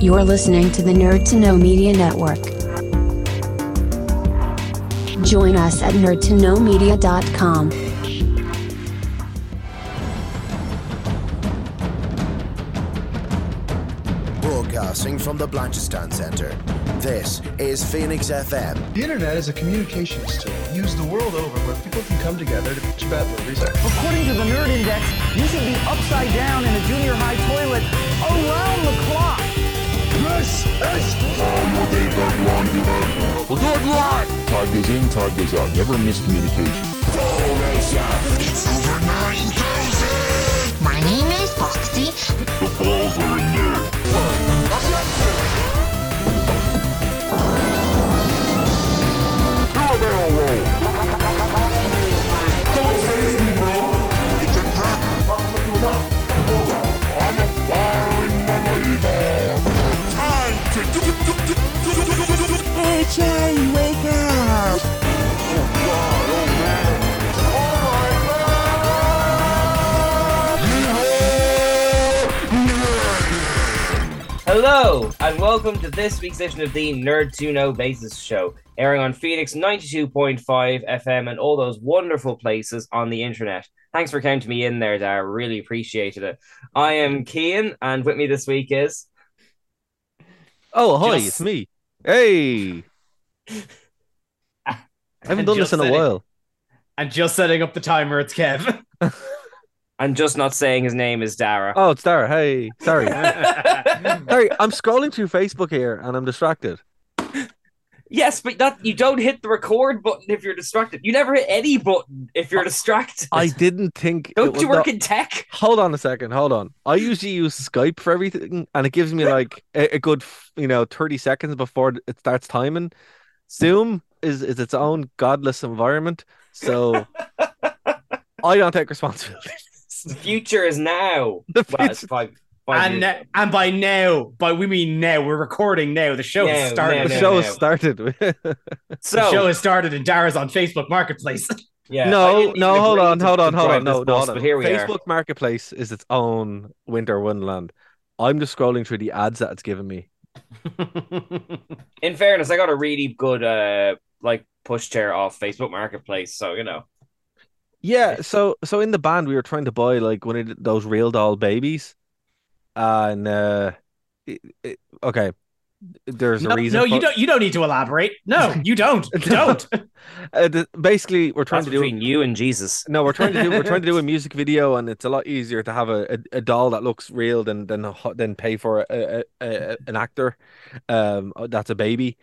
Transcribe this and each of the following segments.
You're listening to the Nerd to Know Media Network. Join us at nerdtoknowmedia.com. Broadcasting from the Blanchistan Center. This is Phoenix FM. The internet is a communications tool used the world over where people can come together to bitch about movies. According to the Nerd Index, you should be upside down in a junior high toilet around the clock. This is Time goes in, time goes out. Never miscommunication. It's over 9,000! My name is Foxy. The balls are in there. Hello, and welcome to this week's edition of the Nerd to Know Basis Show, airing on Phoenix 92.5 FM and all those wonderful places on the internet. Thanks for counting me in there, Dara. Really appreciated it. I am Kian, and with me this week is. Oh, hi, Just- it's me. Hey, I haven't done this in a while. And just setting up the timer, it's Kev. I'm just not saying his name is Dara. Oh, it's Dara. Hey, sorry. sorry, I'm scrolling through Facebook here and I'm distracted. yes, but that you don't hit the record button if you're distracted. You never hit any button if you're distracted. I didn't think. it don't was you work not- in tech? Hold on a second. Hold on. I usually use Skype for everything, and it gives me like a, a good, you know, thirty seconds before it starts timing. Zoom is is its own godless environment, so I don't take responsibility. The future is now. The Well, five, five and years uh, and by now, by we mean now, we're recording now. The show Now, has started. the now, show now. has started. The show has started, and Dara's on Facebook Marketplace. yeah, no, no, hold on, to- hold to on, hold on, no, this no, bus. But here we are. Facebook Marketplace is its own winter wonderland. I'm just scrolling through the ads that it's given me. In fairness, I got a really good uh like pushchair off Facebook Marketplace, so you know. Yeah, so so in the band we were trying to buy like one of those real doll babies, and uh, it, it- okay, there's a no, reason. no, you don't. You don't need to elaborate. No, you don't. You don't. Uh, the- basically, we're trying That's to do. between you and Jesus. No, we're trying to do. We're trying to do a music video, and it's a lot easier to have a, a, a doll that looks real than than than pay for a, a, a, an actor, um, that's a baby,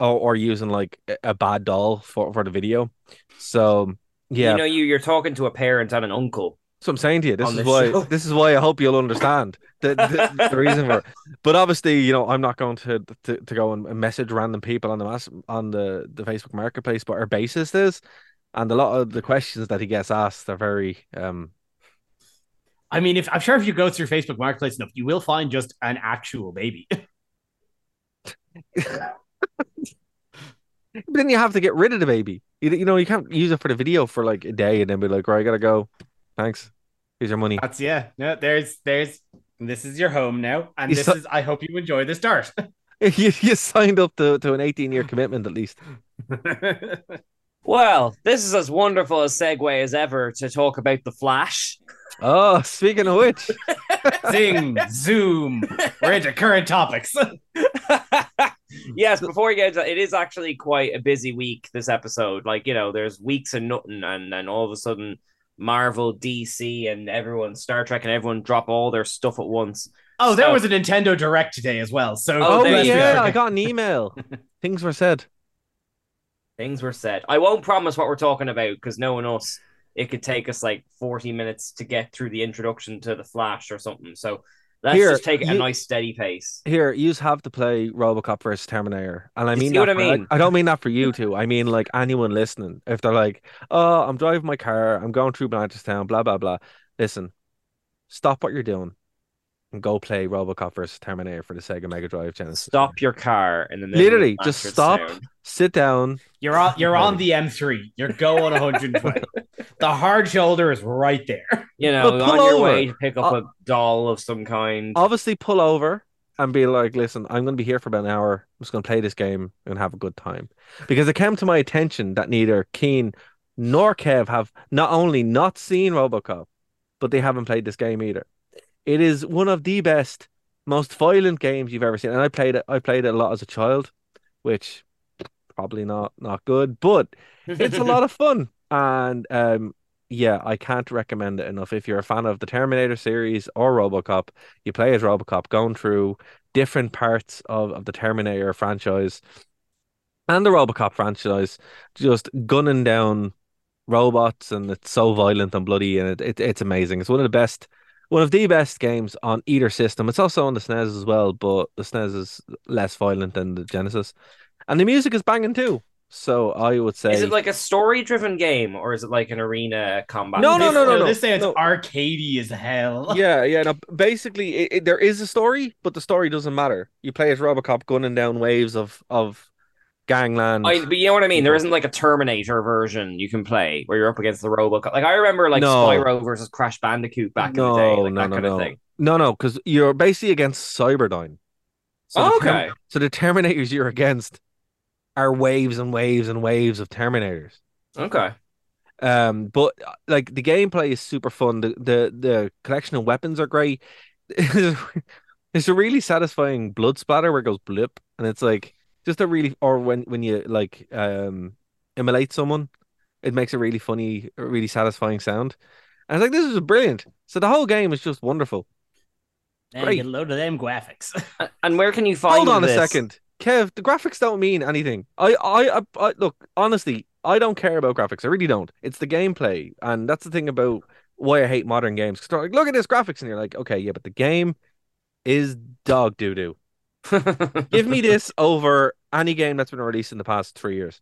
or, or using like a- a bad doll for for the video. So yeah, You know, you you're talking to a parent and an uncle. So I'm saying to you, this is this why show. this is why I hope you'll understand the, the, the reason for it. But obviously, you know, I'm not going to to, to go and message random people on the mass on the, the Facebook marketplace, but our bassist is. And a lot of the questions that he gets asked are very um I mean, if I'm sure if you go through Facebook Marketplace enough, you will find just an actual baby. but then you have to get rid of the baby. You, you know, you can't use it for the video for like a day and then be like, right, I gotta go. Thanks. Here's your money. That's yeah. No, there's there's. This is your home now, and You this saw- is. I hope you enjoy the start. you, you signed up to, to an 18 year commitment at least. Well, this is as wonderful a segue as ever to talk about the Flash. Oh, speaking of which, Zing, zoom. We're into current topics. yes, before we get into it is actually quite a busy week this episode. Like, you know, there's weeks and nothing, and then all of a sudden Marvel, DC, and everyone, Star Trek, and everyone drop all their stuff at once. Oh, there So- was a Nintendo Direct today as well. So Oh, oh, yeah, go. I got an email. Things were said. Things were said. I won't promise what we're talking about because knowing us, it could take us like 40 minutes to get through the introduction to the Flash or something. So let's Here, just take it a nice steady pace. Here, you have to play RoboCop versus Terminator, and I You mean that what I for- mean? I don't mean that for you two. I mean like anyone listening. If they're like, "Oh, I'm driving my car, I'm going through Blanchardstown, blah blah blah," listen, stop what you're doing and go play RoboCop versus Terminator for the Sega Mega Drive Genesis. Stop your car in the middle. Literally, of just Blanchardstown. stop, sit down. You're on you're on the M3. You're going 120. the hard shoulder is right there. You know, pull on your over. way to pick up Uh, a doll of some kind. Obviously, pull over, and be like, listen, I'm going to be here for about an hour. I'm just going to play this game and have a good time. Because it came to my attention that neither Kian nor Kev have not only not seen Robocop, but they haven't played this game either. It is one of the best, most violent games you've ever seen. And I played it, I played it a lot as a child, which probably not not good, but it's a lot of fun. And um yeah, I can't recommend it enough. If you're a fan of the Terminator series or Robocop, you play as Robocop, going through different parts of, of the Terminator franchise and the Robocop franchise, just gunning down robots, and it's so violent and bloody, and it, it it's amazing. It's one of the best, one of the best games on either system. It's also on the SNES as well, but the SNES is less violent than the Genesis, and the music is banging too. So I would say, Is it like a story-driven game or is it like an arena combat? No, no, This- no, no, no. This say it's no. arcadey as hell. yeah, yeah. No, basically, it, it, there is a story, but the story doesn't matter. You play as Robocop gunning down waves of of gangland. I, but you know what I mean. There isn't like a Terminator version you can play where you're up against the Robocop. Like I remember like No. Spyro versus Crash Bandicoot back no, in the day, like no, that no, kind no. of thing. No, no, because you're basically against Cyberdyne. So Oh, Term- okay. so the Terminators you're against are waves and waves and waves of Terminators. Okay. Um, but like the gameplay is super fun. The the the collection of weapons are great. it's a really satisfying blood splatter where it goes blip, and it's like just a really or when when you like um immolate someone, it makes a really funny, a really satisfying sound. And it's like this is brilliant. So the whole game is just wonderful. Man, Great. get a load of them graphics. And where can you find? Hold on this? a second, Kev. The graphics don't mean anything. I, I, I, I, look honestly. I don't care about graphics. I really don't. It's the gameplay, and that's the thing about why I hate modern games. Because like, look at this graphics, and you're like, okay, yeah, but the game is dog doo doo. Give me this over any game that's been released in the past three years.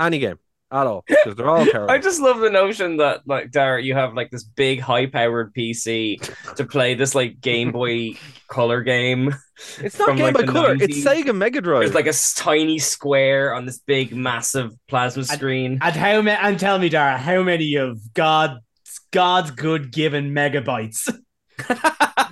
Any game at all, because they're all terrible. I just love the notion that like Dara, you have like this big high-powered PC to play this like Game Boy Color game. it's not from, Game like, Boy the Color. It's Sega Mega Drive. There's like a tiny square on this big, massive plasma screen. and how many? And tell me, Dara, how many of God's God's good given megabytes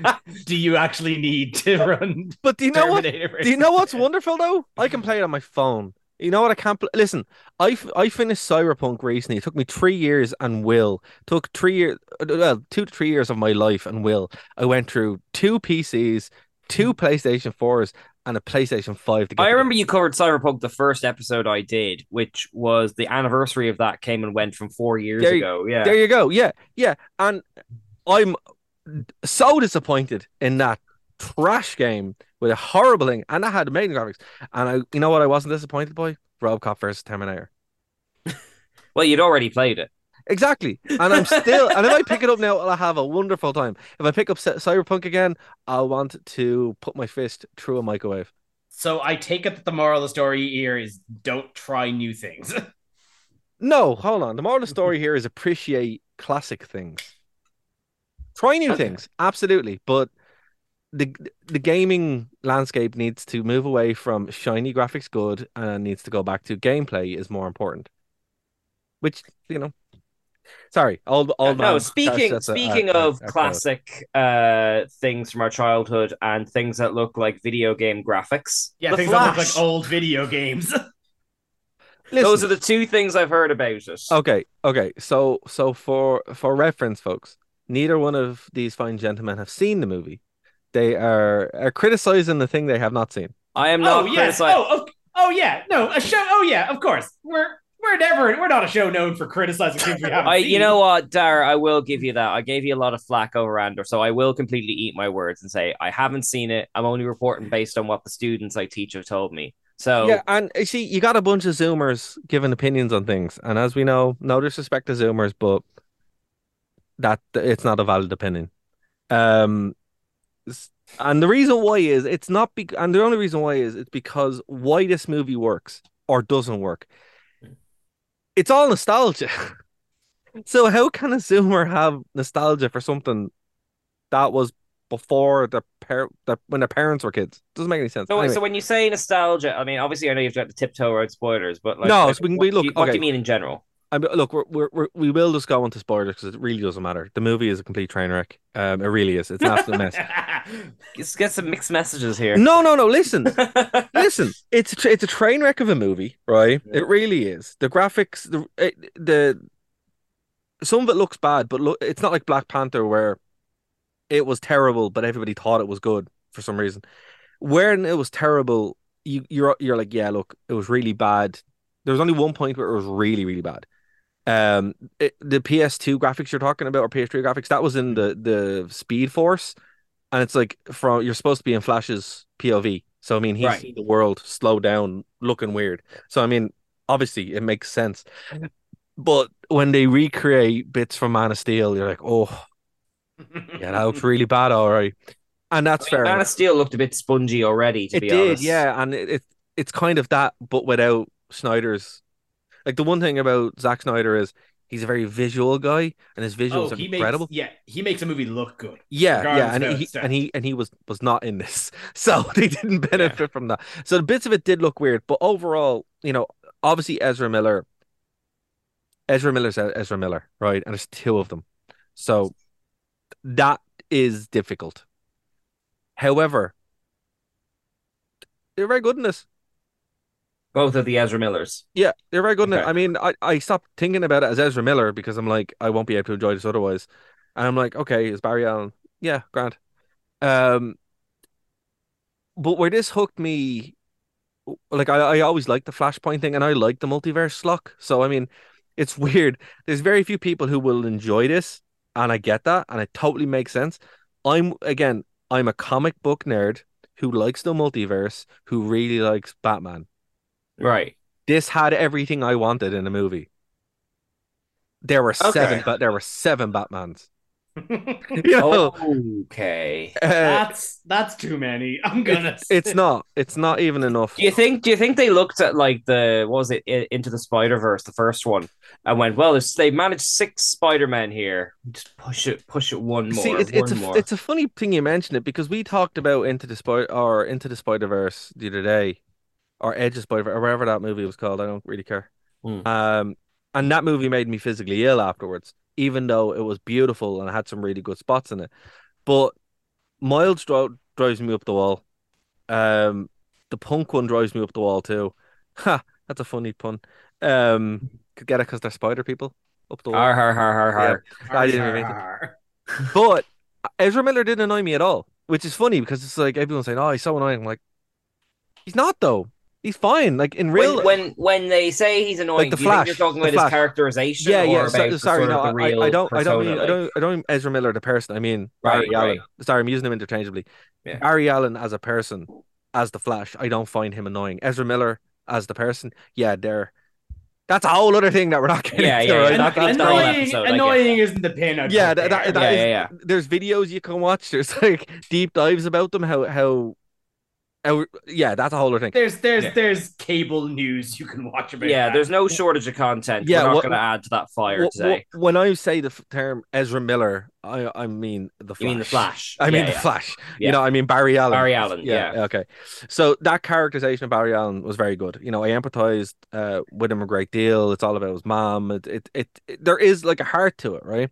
do you actually need to run? But do you know what? Terminator Do you know what's wonderful though? I can play it on my phone. You know what? I can't pl- listen. I, f- I finished Cyberpunk recently. It took me three years and will took three years, well, two to three years of my life and will. I went through two PCs, two mm. PlayStation fours, and a PlayStation five to get. I remember you covered Cyberpunk the first episode I did, which was the anniversary of that came and went from four years There ago. Yeah. There you go. Yeah, yeah. And I'm so disappointed in that trash game with a horrible thing, and I had amazing graphics. And I, you know what? I wasn't disappointed by Robocop versus Terminator. well, you'd already played it. Exactly. And I'm still, and if I pick it up now, I'll have a wonderful time. If I pick up Cyberpunk again, I'll want to put my fist through a microwave. So I take it that the moral of the story here is don't try new things. No, hold on. The moral of the story here is appreciate classic things. Try new things, absolutely, but the the gaming landscape needs to move away from shiny graphics good and needs to go back to gameplay is more important. Which you know, sorry, old old man. no, speaking that's a- speaking a- a- of a quote. classic uh things from our childhood and things that look like video game graphics. yeah, the things that look like old video games. Those are the two things I've heard about it. Okay, okay. So so for for reference, folks, neither one of these fine gentlemen have seen the movie. They are, are criticizing the thing they have not seen. I am oh, not oh yes. criticizing. Oh, oh, oh yeah. No, a show. Oh yeah. Of course. We're we're never. We're not a show known for criticizing things we haven't I, seen. you know what, Dara, I will give you that. I gave you a lot of flack over Andor, so I will completely eat my words and say I haven't seen it. I'm only reporting based on what the students I teach have told me. So Yeah, and you see, you got a bunch of Zoomers giving opinions on things, and as we know, no disrespect to Zoomers, but that it's not a valid opinion. Um, and the reason why is it's not be, and the only reason why is it's because why this movie works or doesn't work. It's all nostalgia. so how can a Zoomer have nostalgia for something that was before the par- the, when their parents were kids? Doesn't make any sense. So, Anyway. so when you say nostalgia, I mean, obviously, I know you've got to tiptoe around spoilers, but like, No, like, so we- what, we look- do you, what do you mean in general? I mean, look, we're, we're, we're we will just go into spoilers because it really doesn't matter. The movie is a complete train wreck. Um, it really is. It's an absolute mess. Let's get some mixed messages here. No, no, no. Listen, listen. It's a, tra- it's a train wreck of a movie, right? It really is. The graphics, the it, the some of it looks bad, but look, it's not like Black Panther where it was terrible, but everybody thought it was good for some reason. When it was terrible, you you're you're like, yeah, look, it was really bad. There was only one point where it was really, really bad. Um, it, the PS2 graphics you're talking about or PS3 graphics that was in the the Speed Force, and it's like from you're supposed to be in Flash's POV. So I mean, he's Right. seen the world slow down, looking weird. So I mean, obviously it makes sense. But when they recreate bits from Man of Steel, you're like, oh, yeah, that looks really bad, all right. And that's I mean, fair. Man enough. of Steel looked a bit spongy already, to It be did, honest. yeah, and it, it it's kind of that, but without Snyder's. Like the one thing about Zack Snyder is he's a very visual guy, and his visuals oh, are he incredible. makes yeah, he makes a movie look good. Yeah, yeah, and he and he and he was was not in this, so they didn't benefit from that. So the bits of it did look weird, but overall, you know, obviously Ezra Miller, Ezra Miller's Ezra Miller, right? And there's two of them, so that is difficult. However, they're very good in this. Both of the Ezra Millers. Yeah, they're very good. Okay. I mean, I, I stopped thinking about it as Ezra Miller because I'm like, I won't be able to enjoy this otherwise. And I'm like, okay, is Barry Allen? Yeah, Grant. Um, but where this hooked me, like I, I always liked the Flashpoint thing, and I like the multiverse schlock. So I mean, it's weird. There's very few people who will enjoy this, and I get that, and it totally makes sense. I'm again, I'm a comic book nerd who likes the multiverse, who really likes Batman. Right. This had everything I wanted in a movie. There were seven, but there were seven Batmans. You know, Okay. uh, that's that's too many. I'm gonna. it's not. It's not even enough. Do you think? Do you think they looked at like the what was it into the Spider Verse, the first one, and went, "Well, it's, they managed six Spider Men here. Just push it, push it one more, See, it's it's a more." it's a funny thing you mention it because we talked about into the spider or into the Spider Verse the other day, or Edges Spider or whatever that movie was called. I don't really care. Hmm. Um, and that movie made me physically ill afterwards, even though it was beautiful and it had some really good spots in it. But Miles dro- drives me up the wall. Um, the punk one drives me up the wall too. Ha, that's a funny pun. Um, could get it because they're spider people up the wall. Har har har har har. I didn't. But Ezra Miller didn't annoy me at all, which is funny because it's like everyone's saying, "Oh, he's so annoying." I'm like, he's not though. He's fine. Like in real, When, when when they say he's annoying, the do you think Flash, you're talking the about his characterization? yeah, yeah. About So, the sorry, sort no, of the I, real I don't, I don't persona, mean, I like- don't, I don't mean Ezra Miller the person. I mean Right, Barry Allen. right. Sorry, I'm using them interchangeably. Yeah. Barry Allen as a person, as the Flash, I don't find him annoying. Ezra Miller as the person, yeah, they're. That's a whole other thing that we're not getting Yeah, into, yeah, right? yeah. Not gonna That's the whole fine. annoying, episode, annoying isn't the pin. I'd Yeah, that, that, that Yeah, is- yeah, yeah. There's videos you can watch. There's like deep dives about them. How how, how yeah, that's a whole other thing. There's there's Yeah. there's cable news you can watch about. Yeah, that. there's no shortage of content. Yeah, We're not going to add to that fire Wh- today. wh- when I say the f- term Ezra Miller, I I mean the Flash. You mean the Flash? I mean Yeah, the. Flash. Yeah. You know, I mean Barry Allen. Barry Allen, yeah. Okay. So that characterization of Barry Allen was very good. You know, I empathized uh, with him a great deal. It's all about his mom. It, it it it there is like a heart to it, right?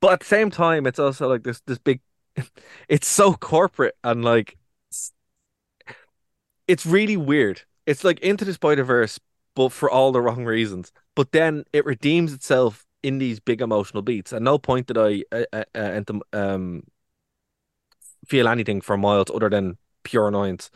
But at the same time, it's also like this this big. It's so corporate and like. It's really weird. It's like into the Spider Verse, but for all the wrong reasons. But then it redeems itself in these big emotional beats. At no point did I uh, uh, uh, um feel anything for Miles other than pure annoyance.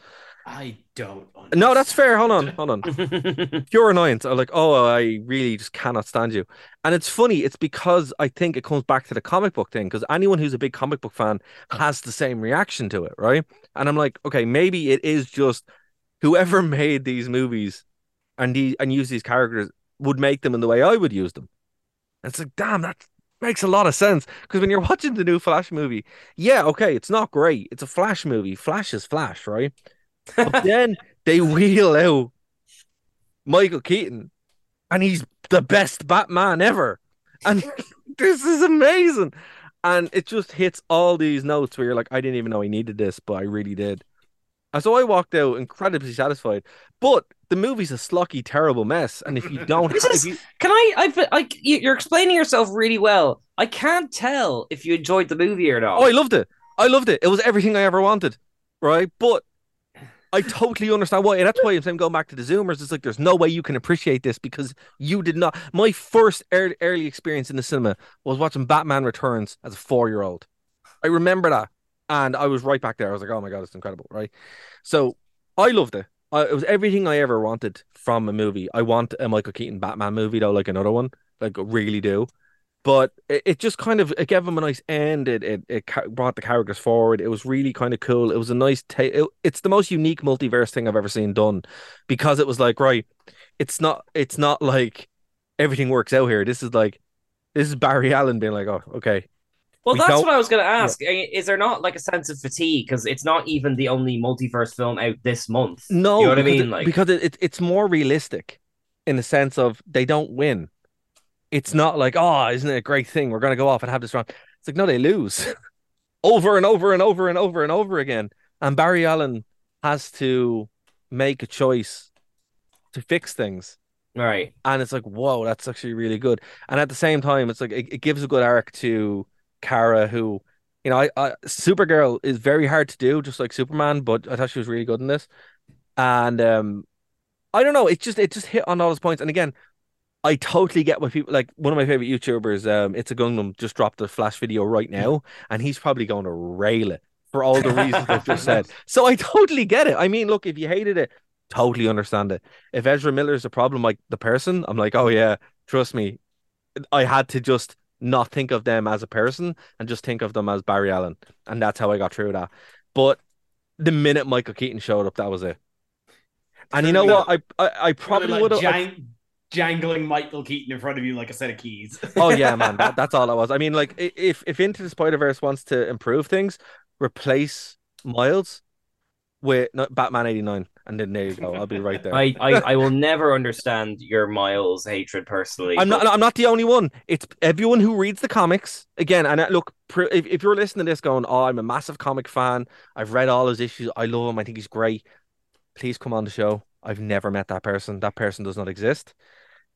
I don't. No, that's fair. Hold on, hold on. Pure annoyance. I'm like, oh, I really just cannot stand you. And it's funny. It's because I think it comes back to the comic book thing. Because anyone who's a big comic book fan has the same reaction to it, right? And I'm like, okay, maybe it is just whoever made these movies and the and use these characters would make them in the way I would use them. And it's like, damn, that makes a lot of sense. Because when you're watching the new Flash movie, yeah, okay, it's not great. It's a Flash movie. Flash is Flash, right? But then they wheel out Michael Keaton, and he's the best Batman ever. And this is amazing. And it just hits all these notes where you're like, I didn't even know I needed this, but I really did. And so I walked out incredibly satisfied. But the movie's a schlocky, terrible mess. And if you don't, This if you, Can I? I you- you're explaining yourself really well. I can't tell if you enjoyed the movie or not. oh, I loved it. I loved it. It was everything I ever wanted, right? But I totally understand why. And that's why I'm saying going back to the Zoomers. It's like there's no way you can appreciate this because you did not. My first early experience in the cinema was watching Batman Returns as a four year old. I remember that, and I was right back there. I was like, oh my god, it's incredible, right? So I loved it. I, it was everything I ever wanted from a movie. I want a Michael Keaton Batman movie though, like another one, like really do. But it, it just kind of it gave him a nice end. It it, it brought the characters forward. It was really kind of cool. It was a nice take. It, it's the most unique multiverse thing I've ever seen done, because it was like right. It's not. It's not like everything works out here. This is like this is Barry Allen being like, oh, okay, Well, We that's don't- what I was going to ask. I- Is there not like a sense of fatigue because it's not even the only multiverse film out this month? No, you know what I mean. it- like, because it, it, it's more realistic in the sense of they don't win. It's not like, oh, isn't it a great thing? We're gonna go off and have this run. It's like, no, they lose over and over and over and over and over again. And Barry Allen has to make a choice to fix things. right? And it's like, whoa, that's actually really good. And at the same time, it's like it, it gives a good arc to Kara, who, you know, I, I Supergirl is very hard to do, just like Superman, but I thought she was really good in this. And um, I don't know, it just it just hit on all those points. And again, I totally get what people like. One of my favorite YouTubers, um, it's a Gundam, just dropped a flash video right now, and he's probably going to rail it for all the reasons I've just said. So I totally get it. I mean, look, if you hated it, totally understand it. If Ezra Miller's a problem, like the person, I'm like, oh yeah, trust me, I had to just not think of them as a person and just think of them as Barry Allen, and that's how I got through that. But the minute Michael Keaton showed up, that was it. And you know what? I I, I probably like would have. jang- jangling Michael Keaton in front of you like a set of keys. Oh yeah, man, that, that's all I was. I mean, like, if if Into the Spider Verse wants to improve things, replace Miles with no, Batman eighty nine, and then there you go. I'll be right there. I, I, I will never understand your Miles hatred personally. I'm but- not. I'm not the only one. It's everyone who reads the comics again. And uh, look, if, if you're listening to this, going, "Oh, I'm a massive comic fan. I've read all his issues. I love him. I think he's great." Please come on the show. I've never met that person. That person does not exist.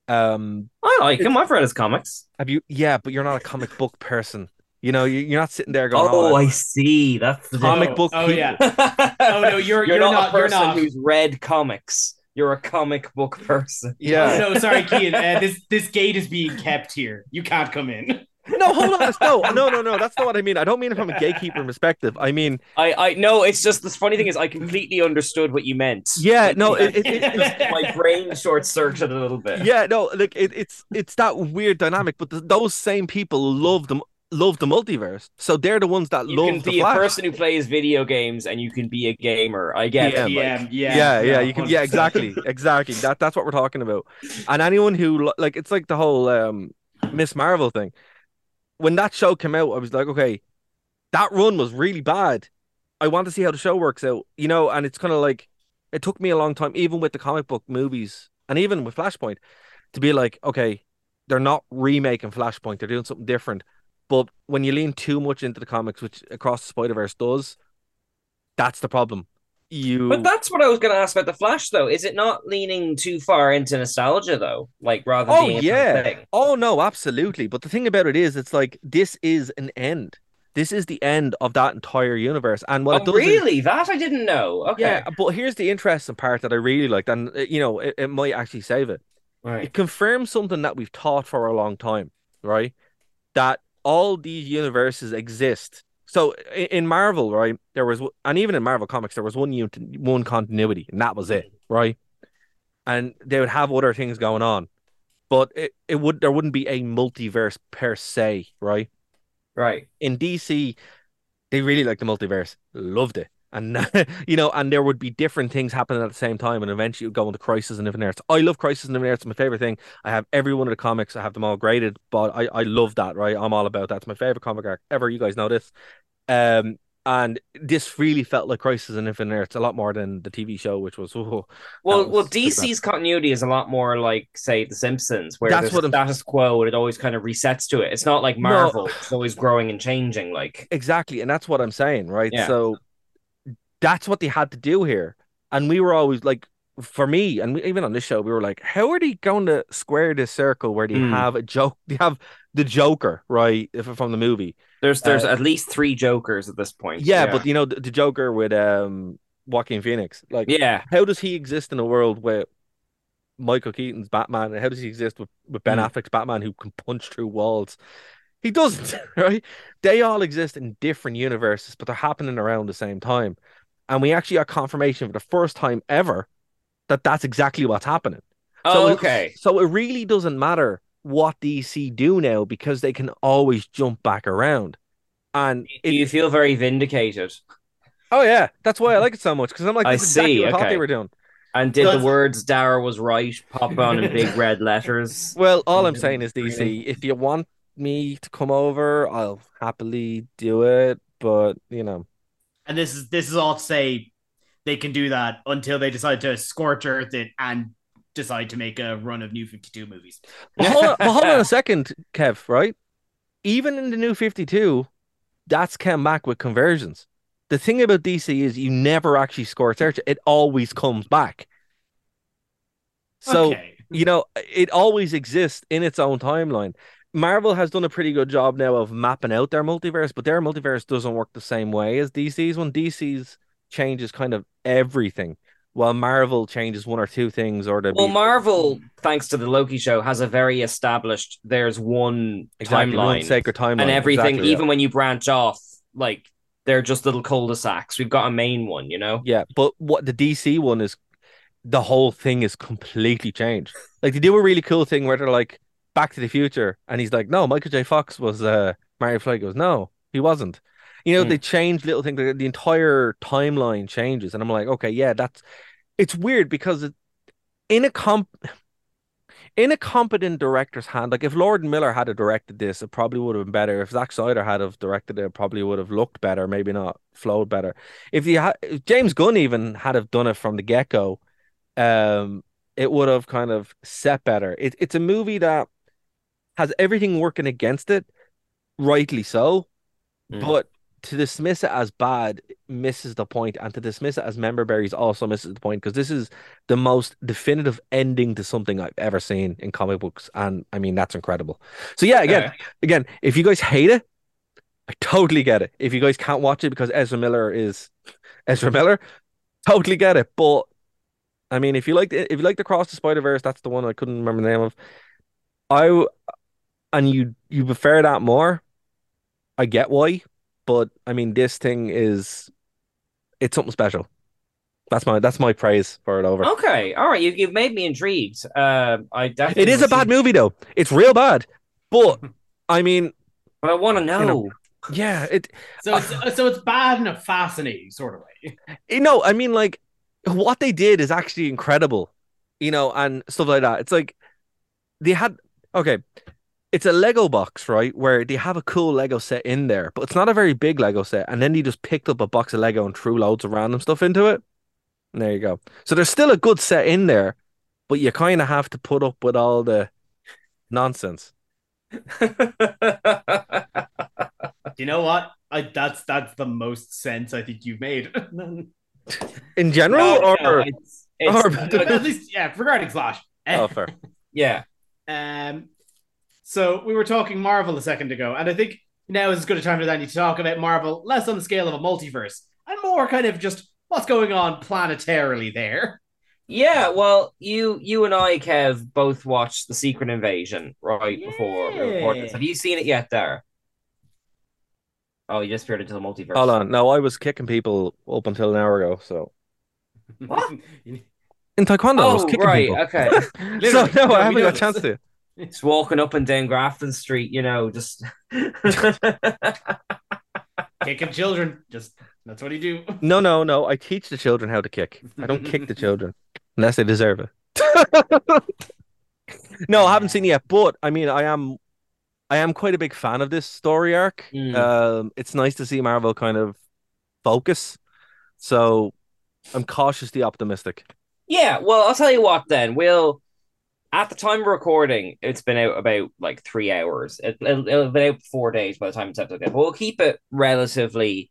Um, I like him. I've read his comics. have you? Yeah, but you're not a comic book person. You know, you- you're not sitting there going, Oh, "Oh, I see. That's the Comic difference. book Oh people. yeah. Oh no, you're you're, you're, not, not. a person you're not. who's read comics. You're a comic book person. yeah." Oh, no, sorry, Kian. Uh, this this gate is being kept here. You can't come in. No, hold on. No, no, no, no. That's not what I mean. I don't mean it from a gatekeeper perspective. I mean, I, I no, it's just the funny thing is I completely understood what you meant. yeah, Like, no, I- it, it, it, my brain short circuited a little bit. yeah, no, like it, it's it's that weird dynamic. But th those same people love them, love the multiverse, so they're the ones that You love can the be a person who plays video games and you can be a gamer. I get Yeah, it. Yeah, like- yeah, yeah, yeah, you can, yeah, 100%. exactly, exactly. That that's what we're talking about. And anyone who like, it's like the whole um Miss Marvel thing. When that show came out, I was like, okay, that run was really bad. I want to see how the show works out, you know. And it's kind of like it took me a long time, even with the comic book movies, and even with Flashpoint, to be like, okay, they're not remaking Flashpoint; they're doing something different. But when you lean too much into the comics, which Across the Spider Verse does, that's the problem. You, But that's what I was going to ask about the Flash, though. Is it not leaning too far into nostalgia, though? Like rather than Oh, yeah. Oh no, absolutely. But the thing about it is, it's like this is an end. This is the end of that entire universe. And what Oh, it does is, really? That I didn't know. Okay. yeah. But here's the interesting part that I really liked, and uh, you know, it, it might actually save it. Right. It confirms something that we've taught for a long time, right? That all these universes exist. So in Marvel, right, there was, and even in Marvel comics, there was one unit, one continuity, and that was it, right? And they would have other things going on, but it, it would there wouldn't be a multiverse per se, right? Right. In DC, they really like the multiverse, loved it. And you know, and there would be different things happening at the same time, and eventually you'd go into Crisis and Infinite Earths. I love Crisis and Infinite Earths; it's my favorite thing. I have every one of the comics, I have them all graded, but I I love that, right? I'm all about that. It's my favorite comic arc ever. You guys know this. Um, and this really felt like Crisis and Infinite Earths a lot more than the TV show, which was oh, Well, well, was bad. DC's continuity is a lot more like, say, The Simpsons, where That's what I'm- status quo and it always kind of resets to it. It's not like No. Marvel; it's always growing and changing. Like, Exactly, and that's what I'm saying, right? Yeah. So that's what they had to do here. And we were always like, for me, and we, even on this show, we were like, how are they going to square this circle where they Hmm. have a joke? They have the Joker, right? If from the movie, There's there's Uh, at least three Jokers at this point. yeah, but you know the, the Joker with um Joaquin Phoenix, like, yeah, how does he exist in a world where Michael Keaton's Batman, and how does he exist with, with Ben Hmm. Affleck's Batman who can punch through walls? He doesn't, right? They all exist in different universes, but they're happening around the same time. And we actually got confirmation for the first time ever that that's exactly what's happening. Oh, it- okay. so it really doesn't matter what DC do now because they can always jump back around. And Do it, you feel very vindicated? oh yeah, that's why I like it so much because I'm like, I this is exactly see, what I thought okay. they were doing. And did That's- the words Dara was right pop on in big red letters? Well, all. I'm saying is DC, if you want me to come over, I'll happily do it. But you know, And this is this is all to say they can do that until they decide to scorch earth it and decide to make a run of new 52 movies. but hold, on, but hold on a second, Kev. Right? Even in the new Fifty Two, that's come back with conversions. The thing about DC is you never actually score search; it always comes back. So okay. you know, it always exists in its own timeline. Marvel has done a pretty good job now of mapping out their multiverse, but their multiverse doesn't work the same way as DC's one. DC's changes kind of everything, while Marvel changes one or two things or the Well, Marvel, thanks to the Loki show, has a very established. There's one exactly one timeline sacred timeline and everything. exactly, yeah. even when you branch off, like they're just little cul-de-sacs. We've got a main one, you know. Yeah, but what the DC one is, the whole thing is completely changed. Like they do a really cool thing where they're like Back to the Future, and he's like, "No, Michael J. Fox was uh Marty McFly." Goes, "No, he wasn't." You know, Hmm. they change little things. The, the entire timeline changes, and I'm like, okay, yeah, that's. It's weird because it, in a comp, in a competent director's hand, like if Lord Miller had directed this, it probably would have been better. If Zack Snyder had have directed it, it probably would have looked better, maybe not flowed better. If you had James Gunn even had have done it from the get go, um, it would have kind of set better. It, it's a movie that has everything working against it, rightly so, Mm. but to dismiss it as bad misses the point, and to dismiss it as member berries also misses the point because this is the most definitive ending to something I've ever seen in comic books, and I mean that's incredible. So yeah, again, again, if you guys hate it, I totally get it. If you guys can't watch it because Ezra Miller is Ezra Miller, totally get it. But I mean, if you like if you like the Cross the Spider Verse, that's the one I couldn't remember the name of. I and you you prefer that more. I get why, but I mean, this thing is it's something special. That's my that's my praise for it over. Okay, all right. You, you've made me intrigued. Uh, I definitely. It is a bad movie though. It's real bad, but I mean, But I want to know. know, yeah, it So it's so it's bad in a fascinating sort of way. you know, I mean, like what they did is actually incredible, you know, and stuff like that. It's like they had okay, it's a Lego box, right? Where they have a cool Lego set in there, but it's not a very big Lego set. And then they just picked up a box of Lego and threw loads of random stuff into it. And there you go. So there's still a good set in there, but you kind of have to put up with all the nonsense. You know what? I that's that's the most sense I think you've made. In general, No, or no, it's, it's, or- At least, yeah, regarding Flash. Oh, fair. yeah. Um, so we were talking Marvel a second ago, and I think now is as good a time as any to talk about Marvel, less on the scale of a multiverse, and more kind of just what's going on planetarily there. Yeah, well, you you and I, Kev, both watched The Secret Invasion right before we recorded this. Have you seen it yet, there? Oh, you just appeared into the multiverse. Hold on. No, I was kicking people up until an hour ago. So What? in Taekwondo, I was Oh, kicking right. people. Okay. so Literally. no, No, I haven't got a chance to. Just walking up and down Grafton Street, you know, just. Kicking children, just that's what he do. No, no, no. I teach the children how to kick. I don't kick the children unless they deserve it. no, I haven't seen it yet, but I mean, I am, I am quite a big fan of this story arc. Mm. Um, it's nice to see Marvel kind of focus. So, I'm cautiously optimistic. Yeah, well, I'll tell you what then. We'll at the time of recording, it's been out about like three hours. It, it'll, it'll been out four days by the time it's episode. But we'll keep it relatively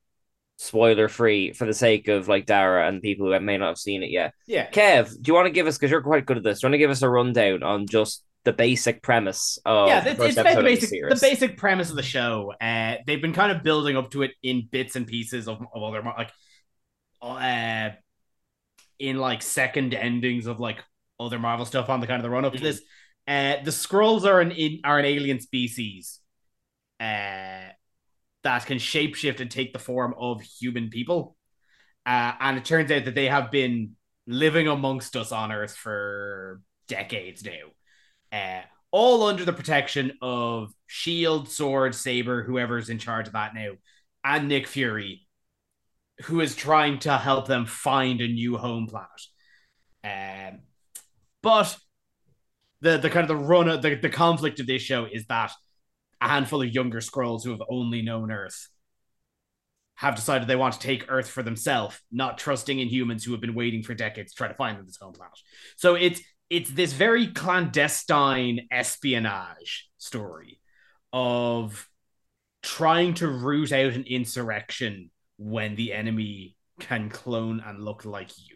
spoiler free for the sake of like Dara and people who may not have seen it yet. Yeah. Kev, do you want to give us because you're quite good at this? Do you want to give us a rundown on just the basic premise of yeah, the it's, first it's episode the basic the the basic premise of the show. Uh, they've been kind of building up to it in bits and pieces of, of other like, uh, in like second endings of like other Marvel stuff on the kind of the run up to Mhm. this. Uh, the Skrulls are an in, are an alien species, uh, that can shapeshift and take the form of human people. Uh, and it turns out that they have been living amongst us on Earth for decades now uh, all under the protection of Shield, Sword, Saber, whoever's in charge of that now, and Nick Fury, who is trying to help them find a new home planet. Um, but the the kind of the run of the, the conflict of this show is that a handful of younger Skrulls who have only known Earth have decided they want to take Earth for themselves, not trusting in humans who have been waiting for decades to try to find them this home planet. So it's it's this very clandestine espionage story of trying to root out an insurrection when the enemy can clone and look like you.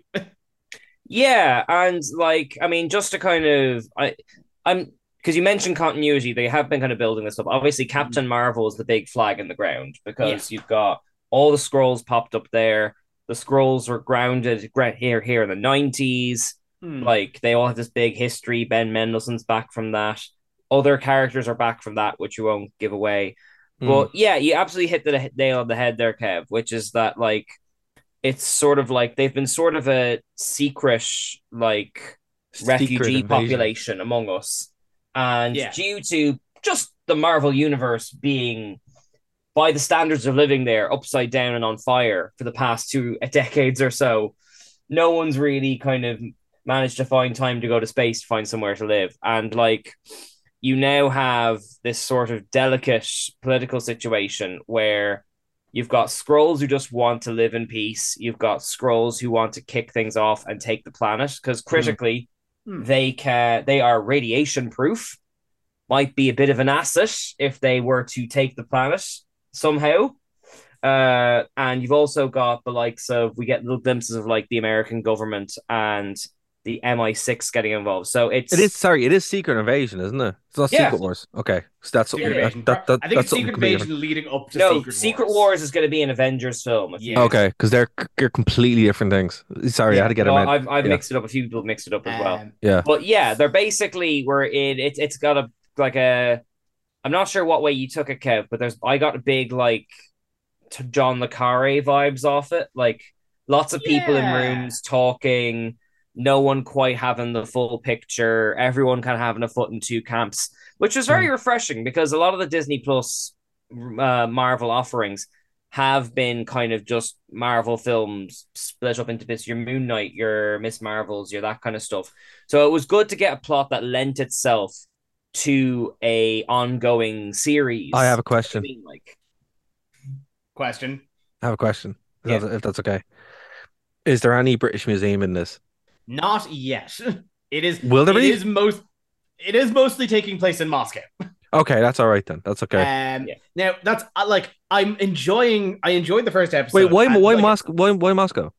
Yeah, and like I mean, just to kind of I I'm because you mentioned continuity, they have been kind of building this up. Obviously, Captain Marvel is the big flag in the ground because you've got all the Skrulls popped up there. The Skrulls were grounded here here in the nineties. Hmm. Like they all have this big history. Ben Mendelsohn's back from that. Other characters are back from that, which you won't give away. Hmm. But yeah, you absolutely hit the nail on the head there, Kev. Which is that like it's sort of like they've been sort of a secret like Secret refugee invasion. population among us, and Yeah. due to just the Marvel universe being by the standards of living there upside down and on fire for the past two decades or so, no one's really kind of managed to find time to go to space to find somewhere to live. And like you now have this sort of delicate political situation where you've got Skrulls who just want to live in peace. You've got Skrulls who want to kick things off and take the planet because critically Hmm. they can they are radiation proof. Might be a bit of an asset if they were to take the planet somehow. Uh, and you've also got the likes of we get little glimpses of like the American government and the MI6 getting involved. So it's It is sorry, it is Secret Invasion, isn't it? It's not Yeah. Secret Wars. Okay, so that's something. That, that, that, I think that's it's Secret completely Invasion leading up to no Secret, Secret Wars. Wars is going to be an Avengers film. Yeah. Okay, because they're they're completely different things. Sorry, I had to get them Well, out. I've I've Yeah. mixed it up. A few people mixed it up as well. Um, Yeah. But yeah, they're basically we're in it. It's got a like a. I'm not sure what way you took it, Kev, but there's I got a big like John le Carre vibes off it. Like lots of people in rooms talking, no one quite having the full picture, everyone kind of having a foot in two camps, which was very refreshing because a lot of the Disney Plus uh, Marvel offerings have been kind of just Marvel films split up into bits. Your Moon Knight, your Miss Marvels, your that kind of stuff. So it was good to get a plot that lent itself to a ongoing series. I have a question. I mean, like question. I have a question. If, Yeah. that's, if that's okay. Is there any British museum in this? Not yet. It is. Will there it be? is most. It is mostly taking place in Moscow. Okay, that's all right then. That's okay. Um, Yeah. Now that's uh, like I'm enjoying. I enjoyed the first episode. Wait, why and, why like, Moscow? Why why Moscow?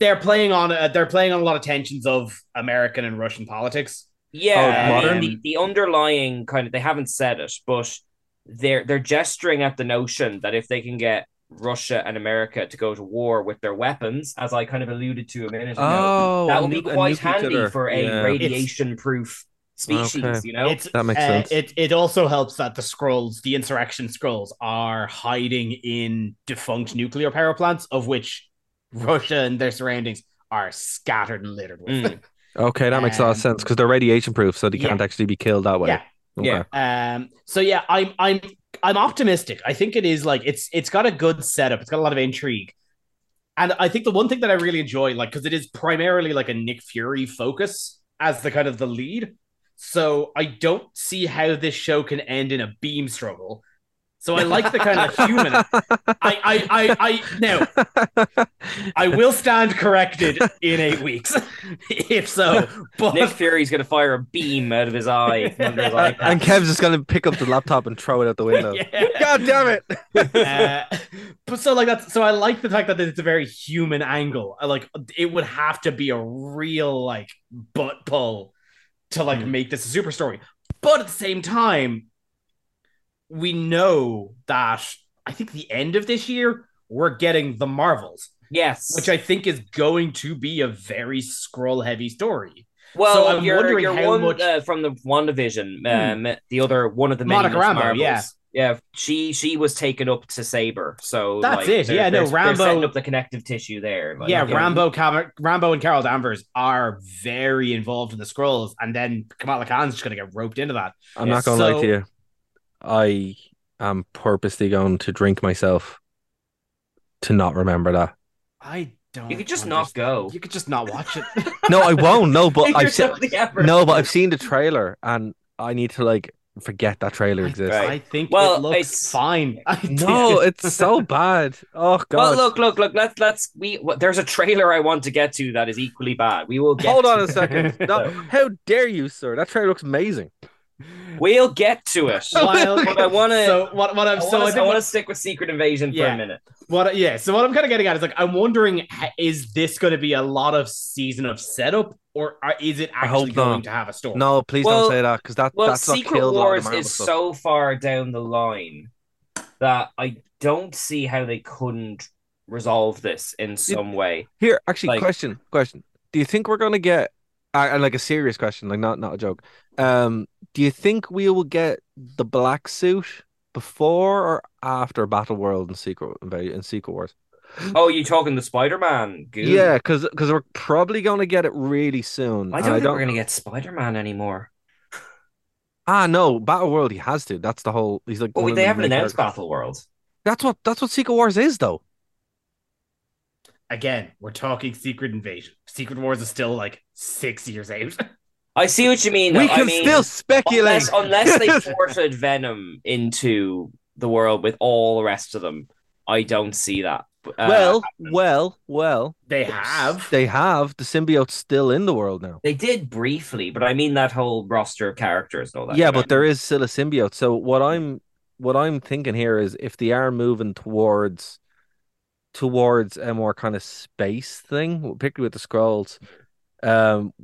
They're playing on. Uh, they're playing on a lot of tensions of American and Russian politics. Yeah, Oh, I modern? mean, the, the underlying kind of they haven't said it, but they're they're gesturing at the notion that if they can get Russia and America to go to war with their weapons, as I kind of alluded to a minute ago, Oh, that and will be quite handy other. for a Yeah. radiation-proof species. Okay. You know, It's That makes uh, sense. It it also helps that the Skrulls, the insurrection Skrulls, are hiding in defunct nuclear power plants, of which Russia and their surroundings are scattered and littered with. Mm. Okay, that makes a lot of Um, sense because they're radiation proof, so they yeah. can't actually be killed that way. Yeah. Okay. Yeah. Um. So yeah, I'm I'm I'm optimistic. I think it is like it's it's got a good setup. It's got a lot of intrigue, and I think the one thing that I really enjoy, like, because it is primarily like a Nick Fury focus as the kind of the lead. So I don't see how this show can end in a beam struggle. So I like the kind of human. I, I, I, I, now I will stand corrected in eight weeks, if so. But Nick Fury's gonna fire a beam out of his eye from his. And Kev's just gonna pick up the laptop and throw it out the window. Yeah. God damn it! uh, but so like that. So I like the fact that it's a very human angle. I like it would have to be a real like butt pull to like Hmm. make this a super story. But at the same time, we know that I think the end of this year we're getting the Marvels, Yes. which I think is going to be a very Skrull heavy story. well, so I'm you're, wondering you're how one much- uh, from the WandaVision, um, the other one of the many Monica Miss Rambeau, Marvels. yeah. Yeah, she she was taken up to Saber, so That's like, it, yeah, no, they're- they're Rambeau- setting up the connective tissue there. like, yeah, Rambeau, Cam- Rambeau, and Carol Danvers are very involved in the Skrulls, and then Kamala Khan's just going to get roped into that. I'm not gonna lie to you. I am purposely going to drink myself to not remember that. I don't. You could just not go. You could just not watch it. No, I won't. No, but I've seen no, but I've seen the trailer and I need to like forget that trailer exists. Right. I think Well, it looks it's- fine. No, it's so bad. Oh god. Well, look, look, look. Let's let's we. What, there's a trailer I want to get to that is equally bad. We will get. Hold to on a second. No, how dare you, sir? That trailer looks amazing. We'll get to it. While- But I want to. so what? What I'm I so I want to stick with Secret Invasion for a minute. what yeah. So what I'm kind of getting at is like I'm wondering is this going to be a lot of season of setup or is it I hope actually going not. to have a story? No, please Well- don't say that because that Well, that's Secret killed a lot of Wars is stuff. so far down the line that I don't see how they couldn't resolve this in some way. Here, actually, like- question, question. Do you think we're gonna get, uh, and like a serious question, like not not a joke? Um, do you think we will get the black suit before or after Battle World and Secret and Secret Wars? Oh, you talking the Spider-Man? Yeah, because because we're probably gonna get it really soon. I don't think we're gonna get Spider-Man anymore. Ah, no, Battle World. He has to. That's the whole. He's like. Oh, they the haven't announced characters. Battle World. That's what that's what Secret Wars is, though. Again, we're talking Secret Invasion. Secret Wars is still like six years out. I see what you mean. we can I mean, still speculate. unless, unless they ported Venom into the world with all the rest of them. I don't see that. Uh, well, well, well. They have. They have the symbiote still in the world now. they did briefly, but I mean that whole roster of characters and all that. yeah, but there is still a symbiote. So what I'm what I'm thinking here is if they are moving towards towards a more kind of space thing, particularly with the Skrulls, um,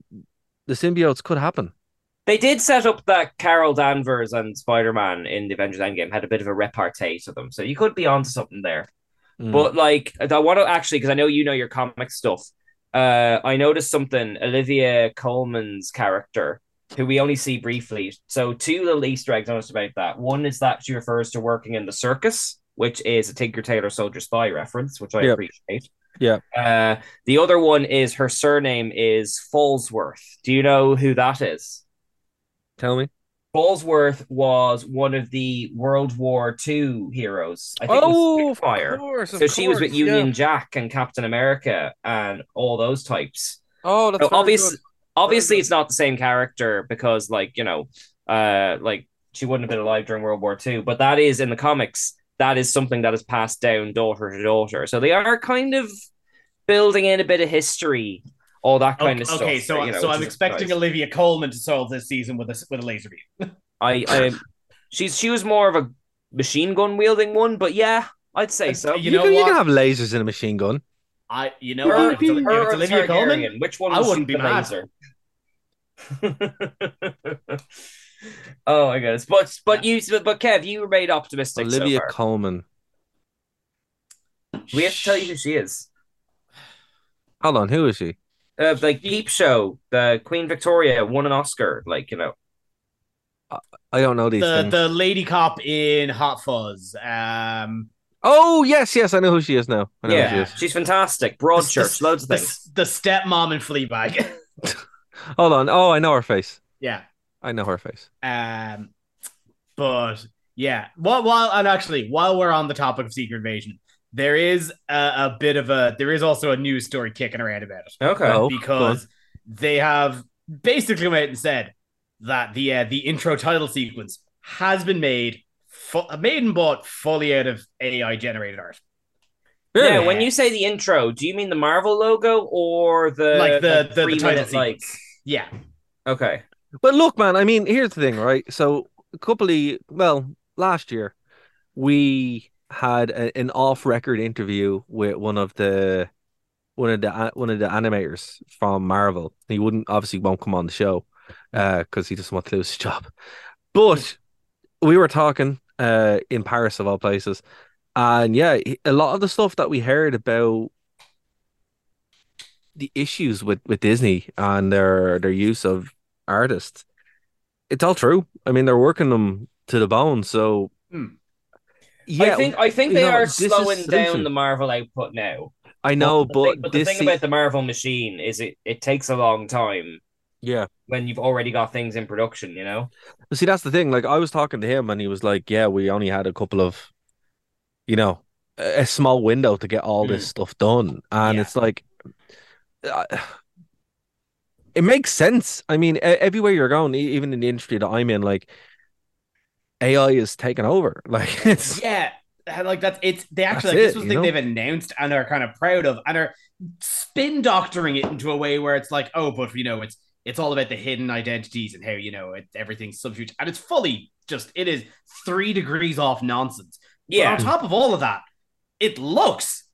the symbiotes could happen. They did set up that Carol Danvers and Spider Man in the Avengers Endgame had a bit of a repartee to them, so you could be onto something there. Mm. But like, I want to actually because I know you know your comic stuff. Uh, I noticed something. Olivia Colman's character, who we only see briefly. So two little Easter eggs noticed about that. One is that she refers to working in the circus, which is a Tinker Tailor Soldier Spy reference, which I Yep. appreciate. Yeah. Uh, the other one is her surname is Falsworth. Do you know who that is? Tell me. Falsworth was one of the World War II heroes. I think Oh, of course. So she was with Union Jack and Captain America and all those types. Oh, that's So very obviously, good. obviously, it's not the same character because, like you know, uh, like she wouldn't have been alive during World War II. But that is in the comics. That is something that is passed down daughter to daughter. So they are kind of building in a bit of history, all that kind okay, of stuff. okay, so you know, so I'm expecting nice. Olivia Colman to solve this season with a with a laser beam. I, I, she's she was more of a machine gun wielding one, but yeah, I'd say uh, so. You You, know can, you can have lasers in a machine gun. I you know Her- what? If it's, if it's or Olivia Colman, which one I would wouldn't be the mad. laser? oh my goodness! But but you but Kev, you remain optimistic. Olivia so. Colman. we have to tell you who she is. Hold on, who is she? Uh, like Peep Show, the Queen Victoria won an Oscar. Like you know, I don't know these the things. the lady cop in Hot Fuzz. Um, Oh yes, yes, I know who she is now. I know yeah, who she is. she's fantastic. Broadchurch, the, loads of the. The stepmom in Fleabag. Hold on. Oh, I know her face. yeah. I know her face. Um, but yeah, while, while and actually, while we're on the topic of Secret Invasion, there is a, a bit of a there is also a news story kicking around about it Okay. Oh, because they have basically come out and said that the uh, the intro title sequence has been made fu- Maiden bought fully out of AI generated art. Yeah, when you say the intro, do you mean the Marvel logo or the like the the, the three title minute, like sequence. Yeah. okay. But look, man, I mean, here's the thing, right? So a couple of well, last year we had a, an off-record interview with one of the one of the one of the animators from Marvel. He wouldn't obviously won't come on the show because he doesn't want to lose his job. But we were talking uh, in Paris of all places, and yeah, a lot of the stuff that we heard about the issues with with Disney and their their use of artists, it's all true. I mean, they're working them to the bone. So Hmm. yeah, I think I think they know, are slowing down the Marvel output now. I know, the but, thing, but the thing about the Marvel machine is it it takes a long time yeah. when you've already got things in production. You know. But see, that's the thing. Like, I was talking to him, and he was like, "Yeah, we only had a couple of, you know, a small window to get all this stuff done," and Yeah. it's like, uh, it makes sense. I mean, everywhere you're going, even in the industry that I'm in, like, AI is taking over. Like, it's Yeah. Like that's it's they actually like, this was the thing know? they've announced and are kind of proud of and are spin doctoring it into a way where it's like, oh, but you know, it's it's all about the hidden identities and how you know it, everything's substitute and it's fully just it is three degrees off nonsense. But Yeah. on top of all of that, it looks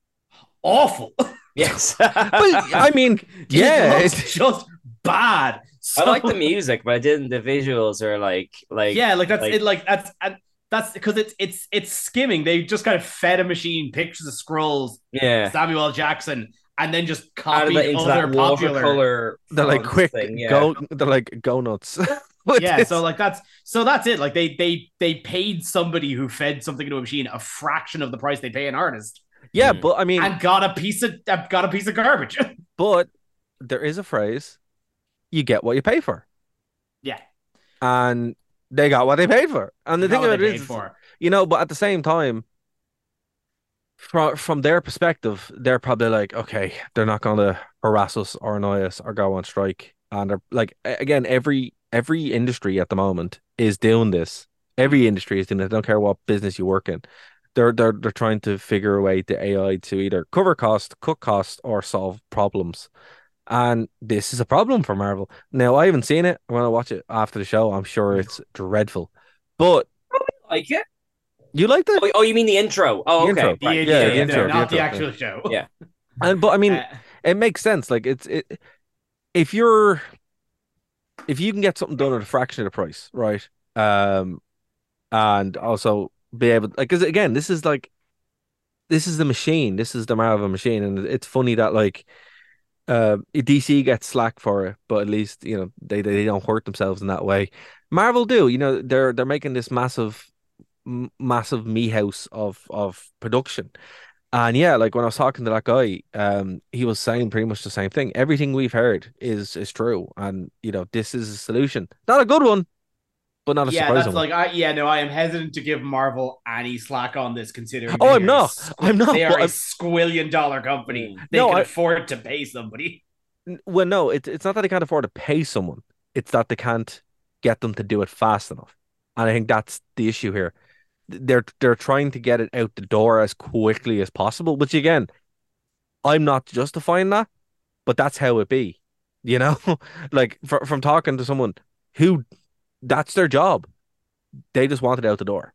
awful. Yes. but I mean, yeah, it just bad. I like the music, but I didn't. The visuals are like like yeah, like that's like- it. Like that's and that's because it's it's it's skimming. They just kind of fed a machine pictures of Skrulls, yeah. Samuel L. Jackson, and then just Added copied into other that popular. watercolor. they're like quick, thing, yeah. go, they're like go nuts. Yeah, this. so like that's so that's it. Like they they they paid somebody who fed something into a machine a fraction of the price they pay an artist, yeah, Mm. but I mean, and got a piece of got a piece of garbage. But there is a phrase, you get what you pay for. yeah, And they got what they paid for. And the thing about it is, for. you know, but at the same time, from from their perspective, they're probably like, okay, they're not gonna harass us or annoy us or go on strike. And they're like again, every every industry at the moment is doing this. Every industry is doing it. I don't care what business you work in. They're they're they're trying to figure a way to AI to either cover cost, cut cost, or solve problems. And this is a problem for Marvel. Now I haven't seen it. When I watch it after the show, I'm sure it's dreadful. But I Like it? you like it? Oh, oh, you mean the intro? Oh, The okay. intro. The, right. yeah, yeah, the yeah, intro, the not the intro, actual show. Yeah. And but I mean, Uh, it makes sense. Like it's it if you're if you can get something done at a fraction of the price, right? Um and also be able like because again, this is like this is the machine. This is the Marvel machine, and it's funny that like uh DC gets slack for it, but at least you know they they don't hurt themselves in that way. Marvel do, you know, they're they're making this massive m- massive me house of of production. And yeah, like when I was talking to that guy, um, he was saying pretty much the same thing. Everything we've heard is is true, and you know this is a solution. Not a good one, but not a yeah, surprising that's one. like I yeah no, I am hesitant to give Marvel any slack on this considering. Oh, I'm not. squ- I'm not, They are but a I'm- squillion dollar company. Mm. They No, can I- afford to pay somebody. Well, no, it's it's not that they can't afford to pay someone. It's that they can't get them to do it fast enough. And I think that's the issue here. They're they're trying to get it out the door as quickly as possible, which again, I'm not justifying that, but that's how it be. You know, like fr from talking to someone who that's their job. They just want it out the door.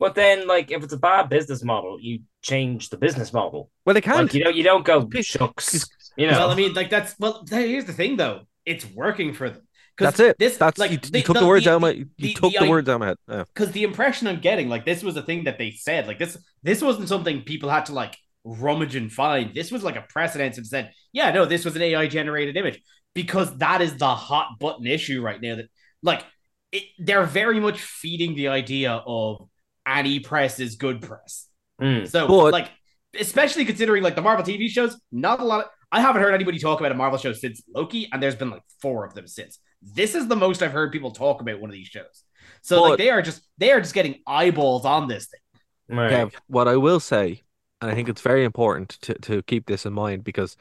But then, like, if it's a bad business model, you change the business model. Well, they can't. Like, you don't, you don't go shucks. You know, Well, I mean, like that's well. Here's the thing, though. It's working for them. 'Cause That's it. This That's like you, the- took the, the- words the- out of my you the- took the the i- words out of my head. Yeah. because the impression I'm getting, like this was a thing that they said, like this this wasn't something people had to like rummage and find. This was like a precedent and said, yeah, no, this was an AI generated image because that is the hot button issue right now. That like it, they're very much feeding the idea of any press is good press. Mm. So But- like, especially considering like the Marvel TV shows, not a lot. Of, I haven't heard anybody talk about a Marvel show since Loki, and there's been like four of them since. This is the most I've heard people talk about one of these shows. So But- like they are just they are just getting eyeballs on this thing. Right. Kev, what I will say, and I think it's very important to, to keep this in mind because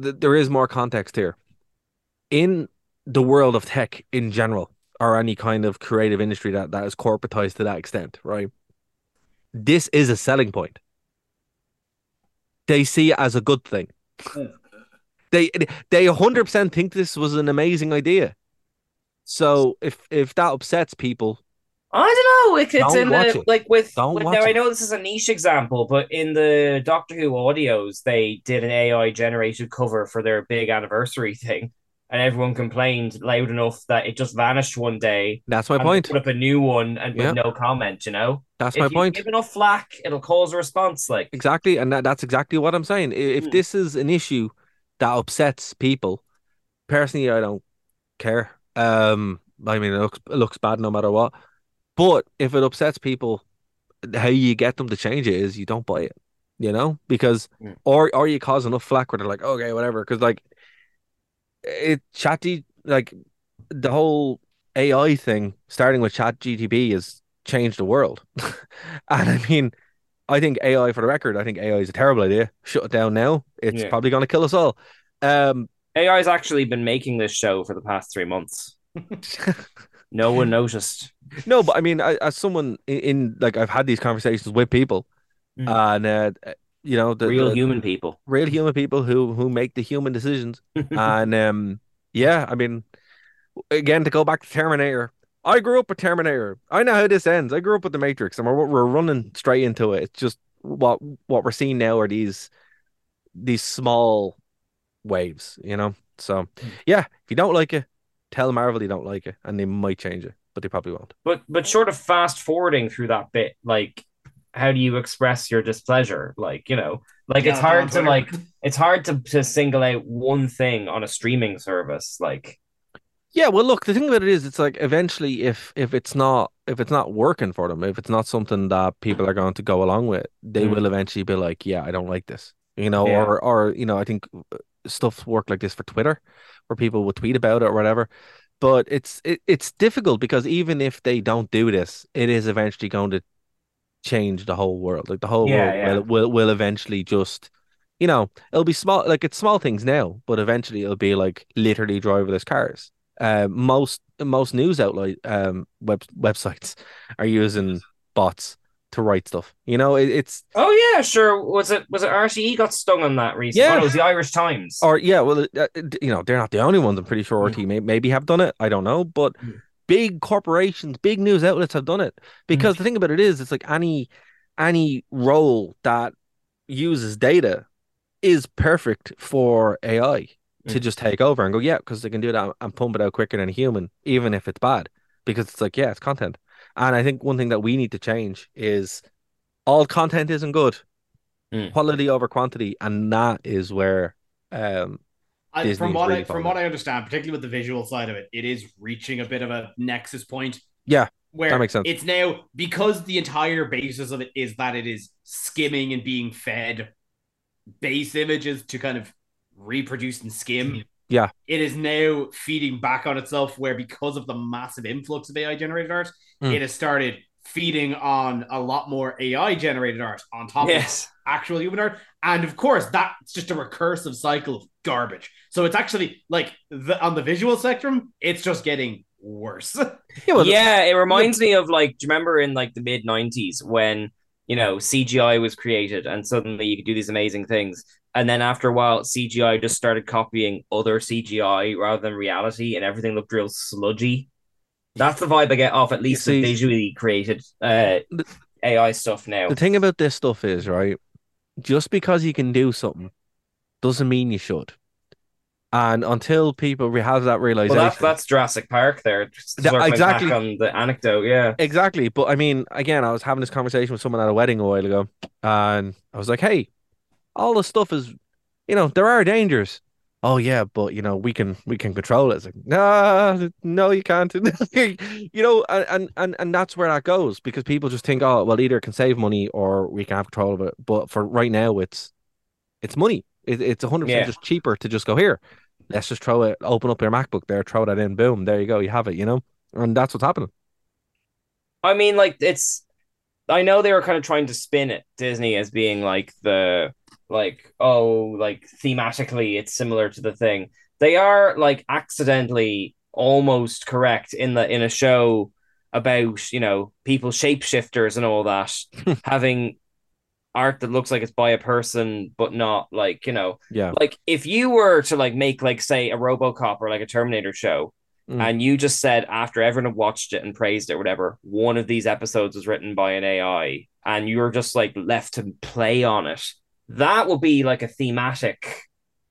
th- there is more context here. In the world of tech in general, or any kind of creative industry that that is corporatized to that extent, right? This is a selling point. They see it as a good thing. They they 100% think this was an amazing idea. So if if that upsets people, I don't know. It, it's Don't in watch the it. like with, with watch now. I know this is a niche example, but in the Doctor Who audios, they did an AI generated cover for their big anniversary thing, and everyone complained loud enough that it just vanished one day. that's my and point. Put up a new one and Yeah. with no comment. You know, That's if my you point. give enough flack, it'll cause a response. Like Exactly, and that, that's exactly what I'm saying. If Hmm. this is an issue that upsets people, personally, I don't care. Um, I mean, it looks it looks bad no matter what. But if it upsets people, how you get them to change it is you don't buy it, you know, because Hmm. or or you cause enough flack where they're like, okay, whatever, because like it chatty like the whole AI thing starting with Chat GTP has changed the world, and I mean. I think AI, for the record, I think AI is a terrible idea. Shut it down now. It's Yeah. probably going to kill us all. Um, AI's actually been making this show for the past three months. no one noticed. no, but I mean, I, as someone in, in like, I've had these conversations with people, Mm. and uh, you know, the Real the- human people. real human people who who make the human decisions, and um, yeah, I mean, again, to go back to Terminator, I grew up with Terminator. I know how this ends. I grew up with the Matrix, and we're we're running straight into it. It's just what what we're seeing now are these these small waves, you know. So yeah, if you don't like it, tell Marvel you don't like it, and they might change it, but they probably won't. But but sort of fast forwarding through that bit, like how do you express your displeasure? Like, you know, like it's hard to like it's hard to, to single out one thing on a streaming service. Like Yeah, well, look, the thing about it is, it's like eventually, if if it's not if it's not working for them, if it's not something that people are going to go along with, they Mm. will eventually be like, yeah, I don't like this, you know, Yeah. or or you know, I think uh, stuff work like this for Twitter, where people will tweet about it or whatever. But it's it, it's difficult because even if they don't do this, it is eventually going to change the whole world. Like the whole Yeah, world yeah. will will will eventually just. You know, it'll be small, like it's small things now, but eventually it'll be like literally driverless cars uh, most most news outlet um web websites are using bots to write stuff. You know, it, it's Oh yeah, sure. Was it was it RTE got stung on that recently? Yeah. Oh, it was the Irish Times. or yeah, well, uh, you know, they're not the only ones. I'm pretty sure Mm. RT may, maybe have done it. I don't know, but Mm. Big corporations, big news outlets have done it because the thing about it is, it's like any any role that uses data is perfect for AI to Mm. just take over and go, yeah, because they can do that and pump it out quicker than a human, even if it's bad, because it's like, yeah, it's content. And I think one thing that we need to change is all content isn't good, Mm. quality over quantity, and that is where um I, from what really I, from what I understand, particularly with the visual side of it, it is reaching a bit of a nexus point. Yeah, where that makes sense. it's now because the entire basis of it is that it is skimming and being fed base images to kind of reproduce and skim. Yeah. it is now feeding back on itself. Where because of the massive influx of AI generated art, Mm. it has started feeding on a lot more AI generated art on top of yes. actual human art. And of course, that's just a recursive cycle of garbage. So it's actually like the, on the visual spectrum, it's just getting worse. yeah, well, yeah, it reminds me of like, do you remember in like the mid '90s when you know CGI was created and suddenly you could do these amazing things, and then after a while CGI just started copying other CGI rather than reality, and everything looked real sludgy. That's the vibe I get off at least see- the visually created uh, The- AI stuff now. the thing about this stuff is right, just because you can do something doesn't mean you should. And until people re- have that well, realization, that's that's Jurassic Park there. That- exactly. on the anecdote, yeah. Exactly. But I mean, again, I was having this conversation with someone at a wedding a while ago, and I was like, hey, all this stuff is, you know, there are dangers. Oh yeah, but you know, we can we can control it. It's like, nah, no, you can't. you know, and, and and that's where that goes because people just think, oh, well, either it can save money or we can have control of it. But for right now, it's it's money. It, it's hundred Yeah. percent just cheaper to just go here. Let's just throw it, open up your MacBook there, throw that in, boom, there you go, you have it. You know, and that's what's happening. I mean, like it's. I know they were kind of trying to spin it Disney as being like the like oh like thematically it's similar to the thing. They are like accidentally almost correct in the in a show about you know people shapeshifters and all that having art that looks like it's by a person but not like you know Yeah. like if you were to like make like say a RoboCop or like a Terminator show Mm. and you just said after everyone had watched it and praised it or whatever one of these episodes was written by an AI and you're just like left to play on it that would be like a thematic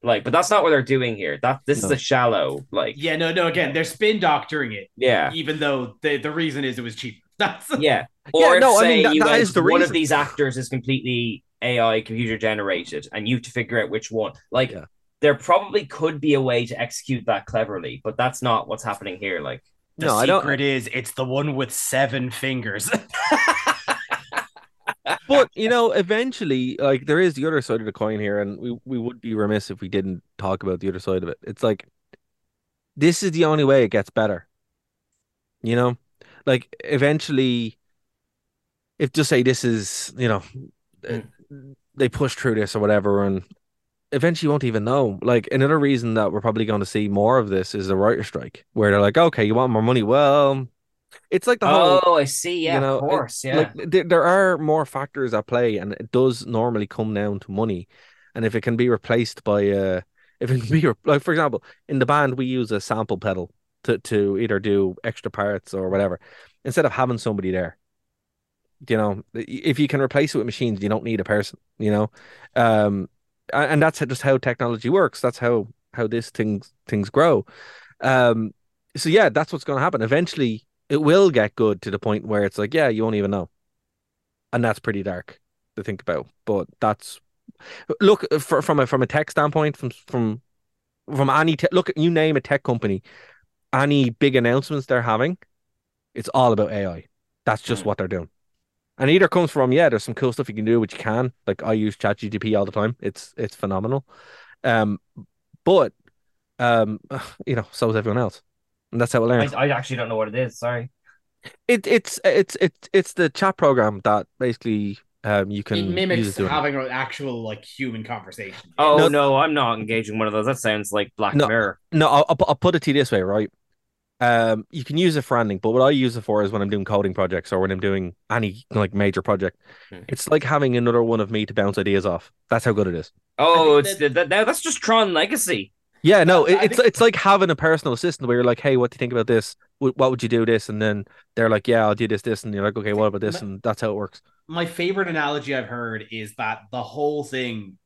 like but that's not what they're doing here that this is a shallow like Yeah, no, no. Again, they're spin doctoring it, yeah even though the the reason is it was cheaper. That's yeah Yeah, or if no, I mean, that- you that went, is the one of these actors is completely AI computer generated and you have to figure out which one like Yeah. there probably could be a way to execute that cleverly but that's not what's happening here like the no, I don't. secret is it's the one with seven fingers. But you know, eventually, like there is the other side of the coin here, and we we would be remiss if we didn't talk about the other side of it. It's like this is the only way it gets better. You know, like eventually, if just say this is, you know, uh, they push through this or whatever, and eventually you won't even know. Like another reason that we're probably going to see more of this is the writer strike, where they're like, okay, you want more money? Well, it's like the whole oh I see. Yeah you know, of course. Yeah. like there, there are more factors at play and it does normally come down to money. And if it can be replaced by uh if it can be re- like for example in the band we use a sample pedal to to either do extra parts or whatever instead of having somebody there. You know if you can replace it with machines you don't need a person you know? Um and that's just how technology works. That's how how this things things grow. Um so yeah that's what's going to happen. Eventually it will get good to the point where it's like yeah you won't even know. And that's pretty dark to think about but that's look for, from a from a tech standpoint from from from any te- look you name a tech company any big announcements they're having it's all about ai that's just what they're doing. And either comes from yeah there's some cool stuff you can do which you can like i use ChatGPT all the time. It's it's phenomenal. Um but um you know so is everyone else and that's how it learns I, I actually don't know what it is sorry it it's it's it's it's the chat program that basically um you can it use mimics it doing- having an actual like human conversation. oh No- no, I'm not engaging one of those that sounds like Black No. Mirror No, I'll, I'll, put it to you this way, right? Um, you can use it for anything, but what I use it for is when I'm doing coding projects or when I'm doing any like major project. Hmm. It's like having another one of me to bounce ideas off. That's how good it is. oh I it's that, that, that's just Tron Legacy Yeah, no, it, it's think- it's like having a personal assistant where you're like, hey, what do you think about this? What would you do this? And then they're like, yeah, I'll do this, this, and you're like, okay, what about this? Ma- And that's how it works. my favorite analogy I've heard is that the whole thing,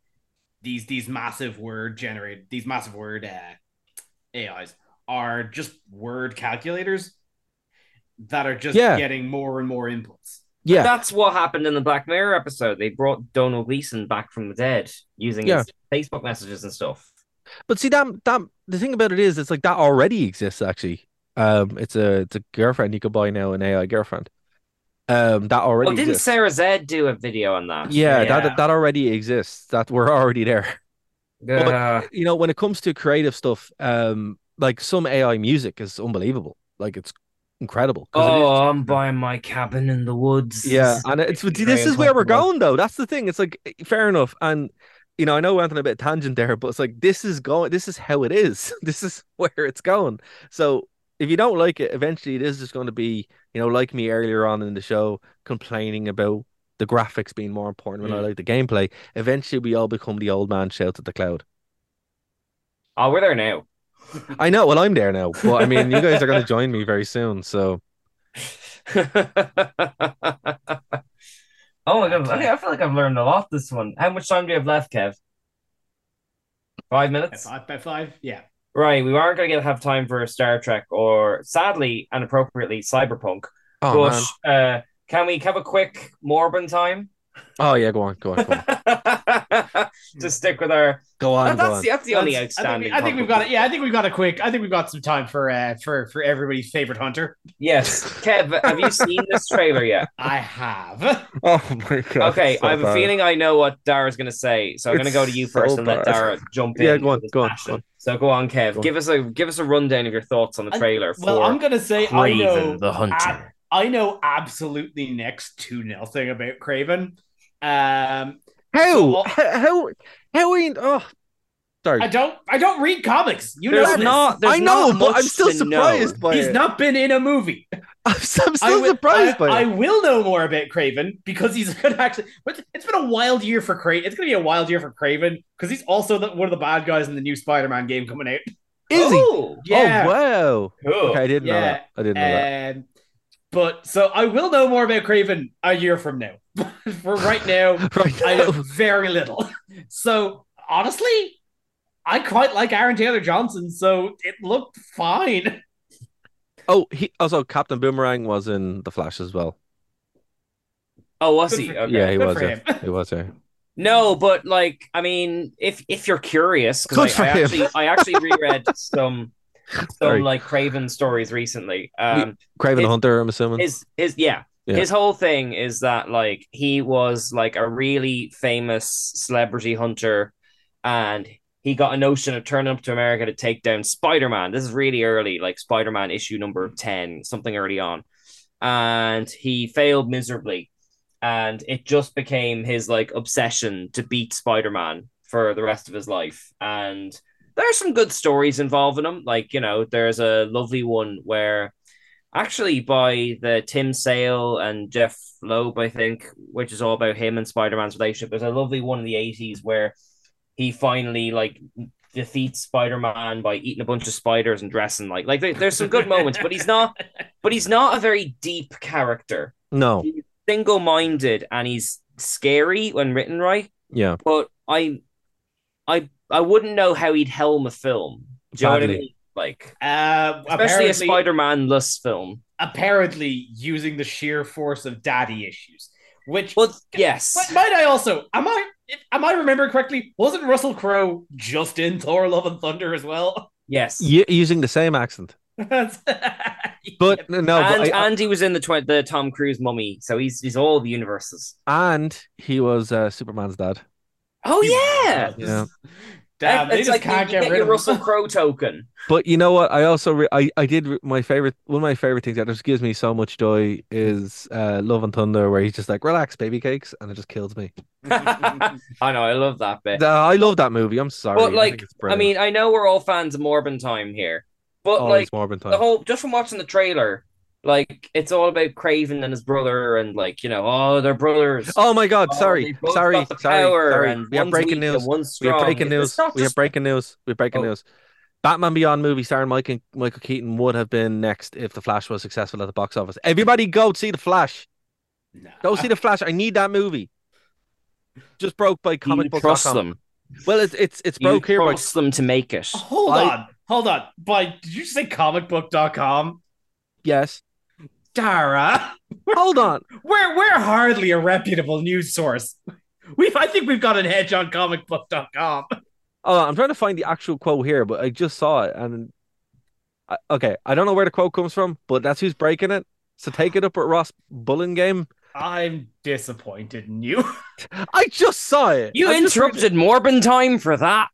these these massive word generate these massive word uh, AIs are just word calculators that are just Yeah. getting more and more inputs. Yeah, That's what happened in the Black Mirror episode. They brought Domhnall Gleeson back from the dead using Yeah. his Facebook messages and stuff. But see that that the thing about it is, it's like that already exists. Actually, um, it's a it's a girlfriend you could buy now, an AI girlfriend. Um, that already Oh, didn't exists. Sarah Z do a video on that? Yeah, that that already exists. That we're already there. But, Uh, you know, when it comes to creative stuff, um, like some AI music is unbelievable. Like it's incredible. 'cause it is. oh, I'm buying my cabin in the woods. yeah, and it's this is where we're going though. That's the thing. It's like fair enough, and you know, I know we went on a bit of tangent there, but it's like this is going. This is how it is. This is where it's going. So if you don't like it, eventually it is just going to be, you know, like me earlier on in the show, complaining about the graphics being more important when I Mm. like the gameplay. Eventually, we all become the old man shouts at the cloud. Oh, we're there now. I know. Well, I'm there now, but I mean, you guys are going to join me very soon. So oh my god, Okay, I feel like I've learned a lot this one. How much time do you have left, Kev? Five minutes? Five by five, yeah. Right, we aren't going to get have time for Star Trek or, sadly and appropriately, Cyberpunk. oh man. but uh, can we have a quick Morbin time? Oh yeah, go on, go on, go on, to stick with our. go on, go that's, on. the, that's the only That's- I think, outstanding. we, I think we've got it. Yeah, I think we've got a quick. I think we've got some time for uh for for everybody's favorite hunter. Yes, Kev, have you seen this trailer yet? I have. Oh my god. Okay, so I have a feeling I know what Dara's going to say, so I'm going to go to you so first and let. Dara jump in. Yeah, go on, go on, go on. So go on, Kev. Go on. Give us a give us a rundown of your thoughts on the I- trailer Well, for I'm gonna say I know the Hunter. I, I know absolutely next to nothing about Kraven. Um, How? So- how? How? How are you? Oh, Sorry. I don't. I don't read comics. You know There's this. not. There's I know, not but I'm still surprised know. by He's it. not been in a movie. I'm, I'm still will- surprised I, by I it. will know more about Kraven because he's gonna actually. But it's been a wild year for Kraven. It's gonna be a wild year for Kraven because he's also the, one of the bad guys in the new Spider-Man game coming out. Is he? Oh, Yeah. Oh wow. cool. Okay, I didn't know that. I didn't know that. But so I will know more about Kraven a year from now. for right now, Right I know very little. So honestly, I quite like Aaron Taylor Johnson, so it looked fine. Oh, he also Captain Boomerang was in the Flash as well. Oh, was he? Okay. yeah, he good was. for Yeah. him. He was. Yeah. No, but like, I mean, if if you're curious, because I, I actually I actually reread some some like Kraven stories recently. Um, Kraven the His- Hunter. I'm assuming. his his yeah. Yeah. His whole thing is that like he was like a really famous celebrity hunter and he got a notion of turning up to America to take down Spider-Man. This is really early, like Spider-Man issue number 10, something early on. And he failed miserably. And it just became his like obsession to beat Spider-Man for the rest of his life. And there are some good stories involving him. Like, you know, there's a lovely one where actually by the Tim Sale and Jeff Loeb, I think, which is all about him and Spider Man's relationship. There's a lovely one in the 80s where he finally like defeats Spider Man by eating a bunch of spiders and dressing like like there- there's some good moments, but he's not but he's not a very deep character. no. Single minded and he's scary when written right, Yeah. but I I I wouldn't know how he'd helm a film. Do you know what I mean? Like Uh, especially a Spider-Man-less film. apparently using the sheer force of daddy issues, which Well, yes. But might I also am I if- am I remembering correctly? Wasn't Russell Crowe just in Thor: Love and Thunder as well? Yes. Y- using the same accent, but no, and, I- I- and he was in the tw- the Tom Cruise mummy, so he's he's all the universes. and he was uh, Superman's dad. Oh yeah. Yeah. Damn, they it's just like can't you get get rid your of Russell. Crowe token. But you know what? I also re- I I did re- my favorite one of my favorite things that just gives me so much joy is uh, Love and Thunder, where he's just like relax, baby cakes, and it just kills me. I know, I love that bit. Uh, I love that movie. I'm sorry. but like, think it's I, mean, I know we're all fans of Morbin Time here, but oh, like it's Morbin time. the whole just from watching the trailer, like it's all about Kraven and his brother, and like you know, oh, they're brothers. Oh my god! Oh, sorry, sorry, sorry, sorry. We have breaking news. We have breaking news. not We have breaking news. We have breaking Oh. news. Batman Beyond movie starring Mike and Michael Keaton would have been next if The Flash was successful at the box office. Everybody go see The Flash. Nah. Go see The Flash. I need that movie. Just broke by You book. trust them. Well, it's it's it's You broke here by trust them to make it. Hold I- on, hold on. By did you say comicbook.com? yes. Dara, Hold on. we're we're hardly a reputable news source. We've I think we've got an edge on comicbook.com. Oh, I'm trying to find the actual quote here, but I just saw it and I, okay, I don't know where the quote comes from, but that's who's breaking it. So take it up at Ross Bullingame. I'm disappointed in you. I just saw it. You I just interrupted Morbin Time for that.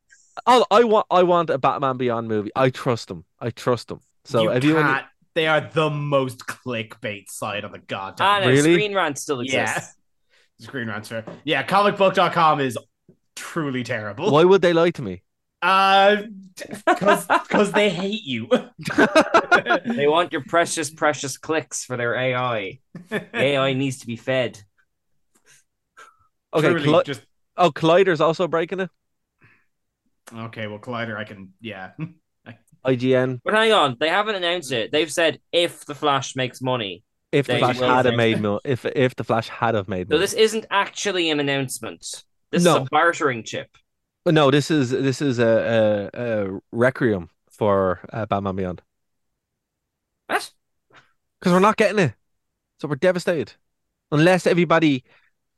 Oh, I want I want a Batman Beyond movie. I trust them. I trust them. So you if you want can't. They are the most clickbait site on the goddamn. Ah, no, Really? Screen Rant still Yeah. exists. Screen transfer. Yeah, comicbook.com is truly terrible. why would they lie to me? Uh, because they hate you. They want your precious, precious clicks for their AI. AI needs to be fed. Okay, Truly, Colli- just oh, Collider's also breaking it. okay. Well, Collider, I can. Yeah, IGN. But hang on, they haven't announced it. They've said if the Flash makes money. If the Flash had have made it. if if the Flash had have made So money. this isn't actually an announcement. This No. is a bartering chip. no, this is this is a, a, a requiem for uh, Batman Beyond What? because we're not getting it, so we're devastated unless everybody,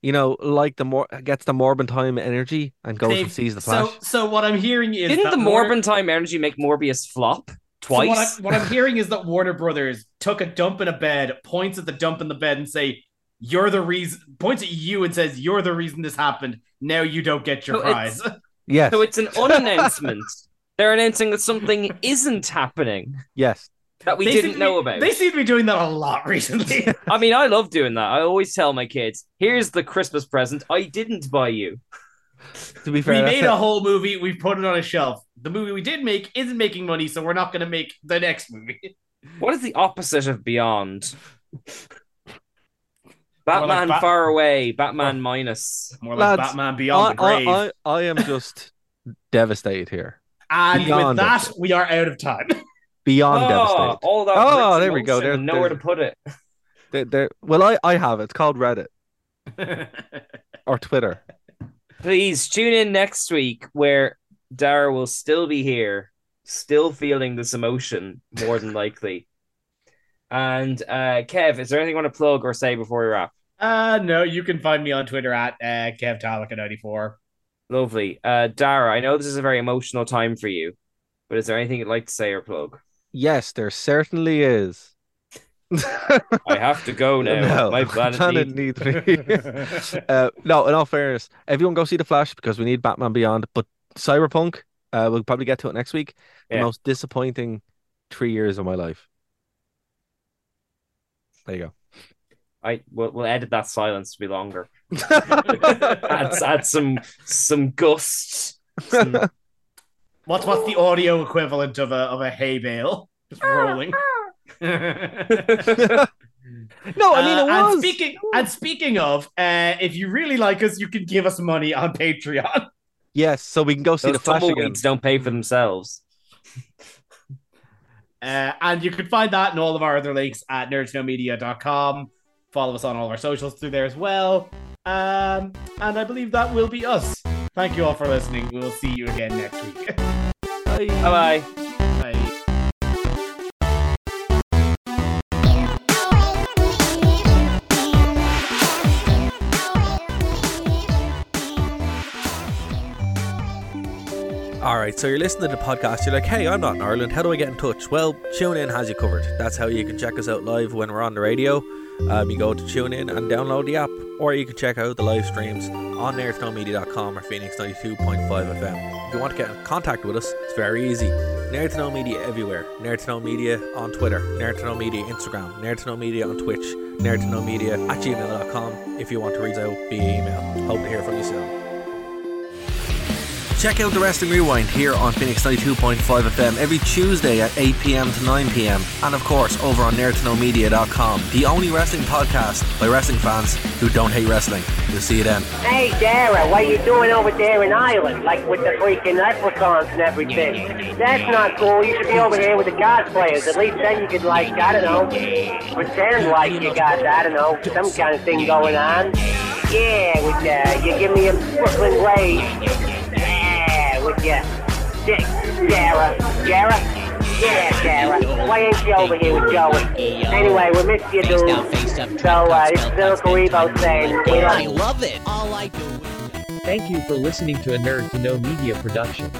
you know, like the more gets the Morbin time energy and goes and They've- sees the Flash. So, so what I'm hearing is Didn't that the Warner- Morbin Time Energy make Morbius flop So twice? what, I, what I'm hearing is that Warner Brothers took a dump in a bed, points at the dump in the bed, and say, "You're the reason." Points at you and says, "You're the reason this happened. Now you don't get your No, prize." it's- yes, So it's an unannouncement. They're announcing that something isn't happening yes. That we They didn't know be- about. They seem to be doing that a lot recently. I mean, I love doing that. I always tell my kids, "Here's the Christmas present I didn't buy you." To be fair, we that's made it. a whole movie. We put it on a shelf. The movie we did make isn't making money, so we're not going to make the next movie. What is the opposite of Beyond? Batman Bat- Far Away, Batman oh. Minus. More like Lads, Batman Beyond the I, Grave. I, I, I am just devastated here. and with Beyond that, we are out of time. Beyond Oh, devastated. all that Oh, there we go. emotion There- and nowhere to put it. There- there- well, I, I have it. It's called Reddit or Twitter. Please tune in next week where Dara will still be here, still feeling this emotion, more than likely. And uh, Kev, is there anything you want to plug or say before we wrap? uh, no, you can find me on Twitter at uh, KevTalika94. Lovely. Uh, Dara, I know this is a very emotional time for you, but is there anything you'd like to say or plug? Yes, there certainly is. I have to go now. No, My planet, planet needs- needs me. uh, no, in all fairness, everyone go see The Flash because we need Batman Beyond. But Cyberpunk, uh, we'll probably get to it next week. The most disappointing three years of my life. There you go. I we'll, we'll edit that silence to be longer. add, add some some gust. Some, What's what's the audio equivalent of a of a hay bale just rolling? no, I mean Uh, it and was. speaking and speaking of, uh, if you really like us, you can give us money on Patreon. Yes, so we can go see those The Flash again. don't pay for themselves. Uh, and you can find that and all of our other links at nerdtoknowmedia.com. Follow us on all of our socials through there as well. Um, and I believe that will be us. Thank you all for listening. We will see you again next week. Bye bye. Bye. All right, so you're listening to the podcast. You're like, hey, I'm not in Ireland. How do I get in touch? Well, TuneIn has you covered. That's how you can check us out live when we're on the radio. Um, you go to tune in and download the app, or you can check out the live streams on nerdtoknowmedia.com or Phoenix 92.5 FM. If you want to get in contact with us, it's very easy. Nerd to Know Media everywhere. Nerd to Know Media on Twitter, Nerd to Know Media Instagram, Nerd to Know Media on Twitch, Nerd to Know Media at gmail.com if you want to reach out via email. Hope to hear from you soon. Check out the Wrestling Rewind here on Phoenix 92.5 FM every Tuesday at 8 pm to 9 pm. And of course, over on nerdtoknowmedia.com, the only wrestling podcast by wrestling fans who don't hate wrestling. We'll see you then. Hey, Dara, what are you doing over there in Ireland? Like with the freaking leprechauns and everything. That's not cool. You should be over here with the God players. At least then you could, like, I don't know, pretend like you got, I don't know, some kind of thing going on. Yeah, with uh, you give me a Brooklyn Blaze. Yeah, with you. Dara. Dara? Yeah, Dara. Why ain't you over here with Joey? Anyway, we missed you, dude. So, uh, this is Bill Karibo saying, we love you. love it. All I do. Thank you for listening to a Nerd to Know Media production.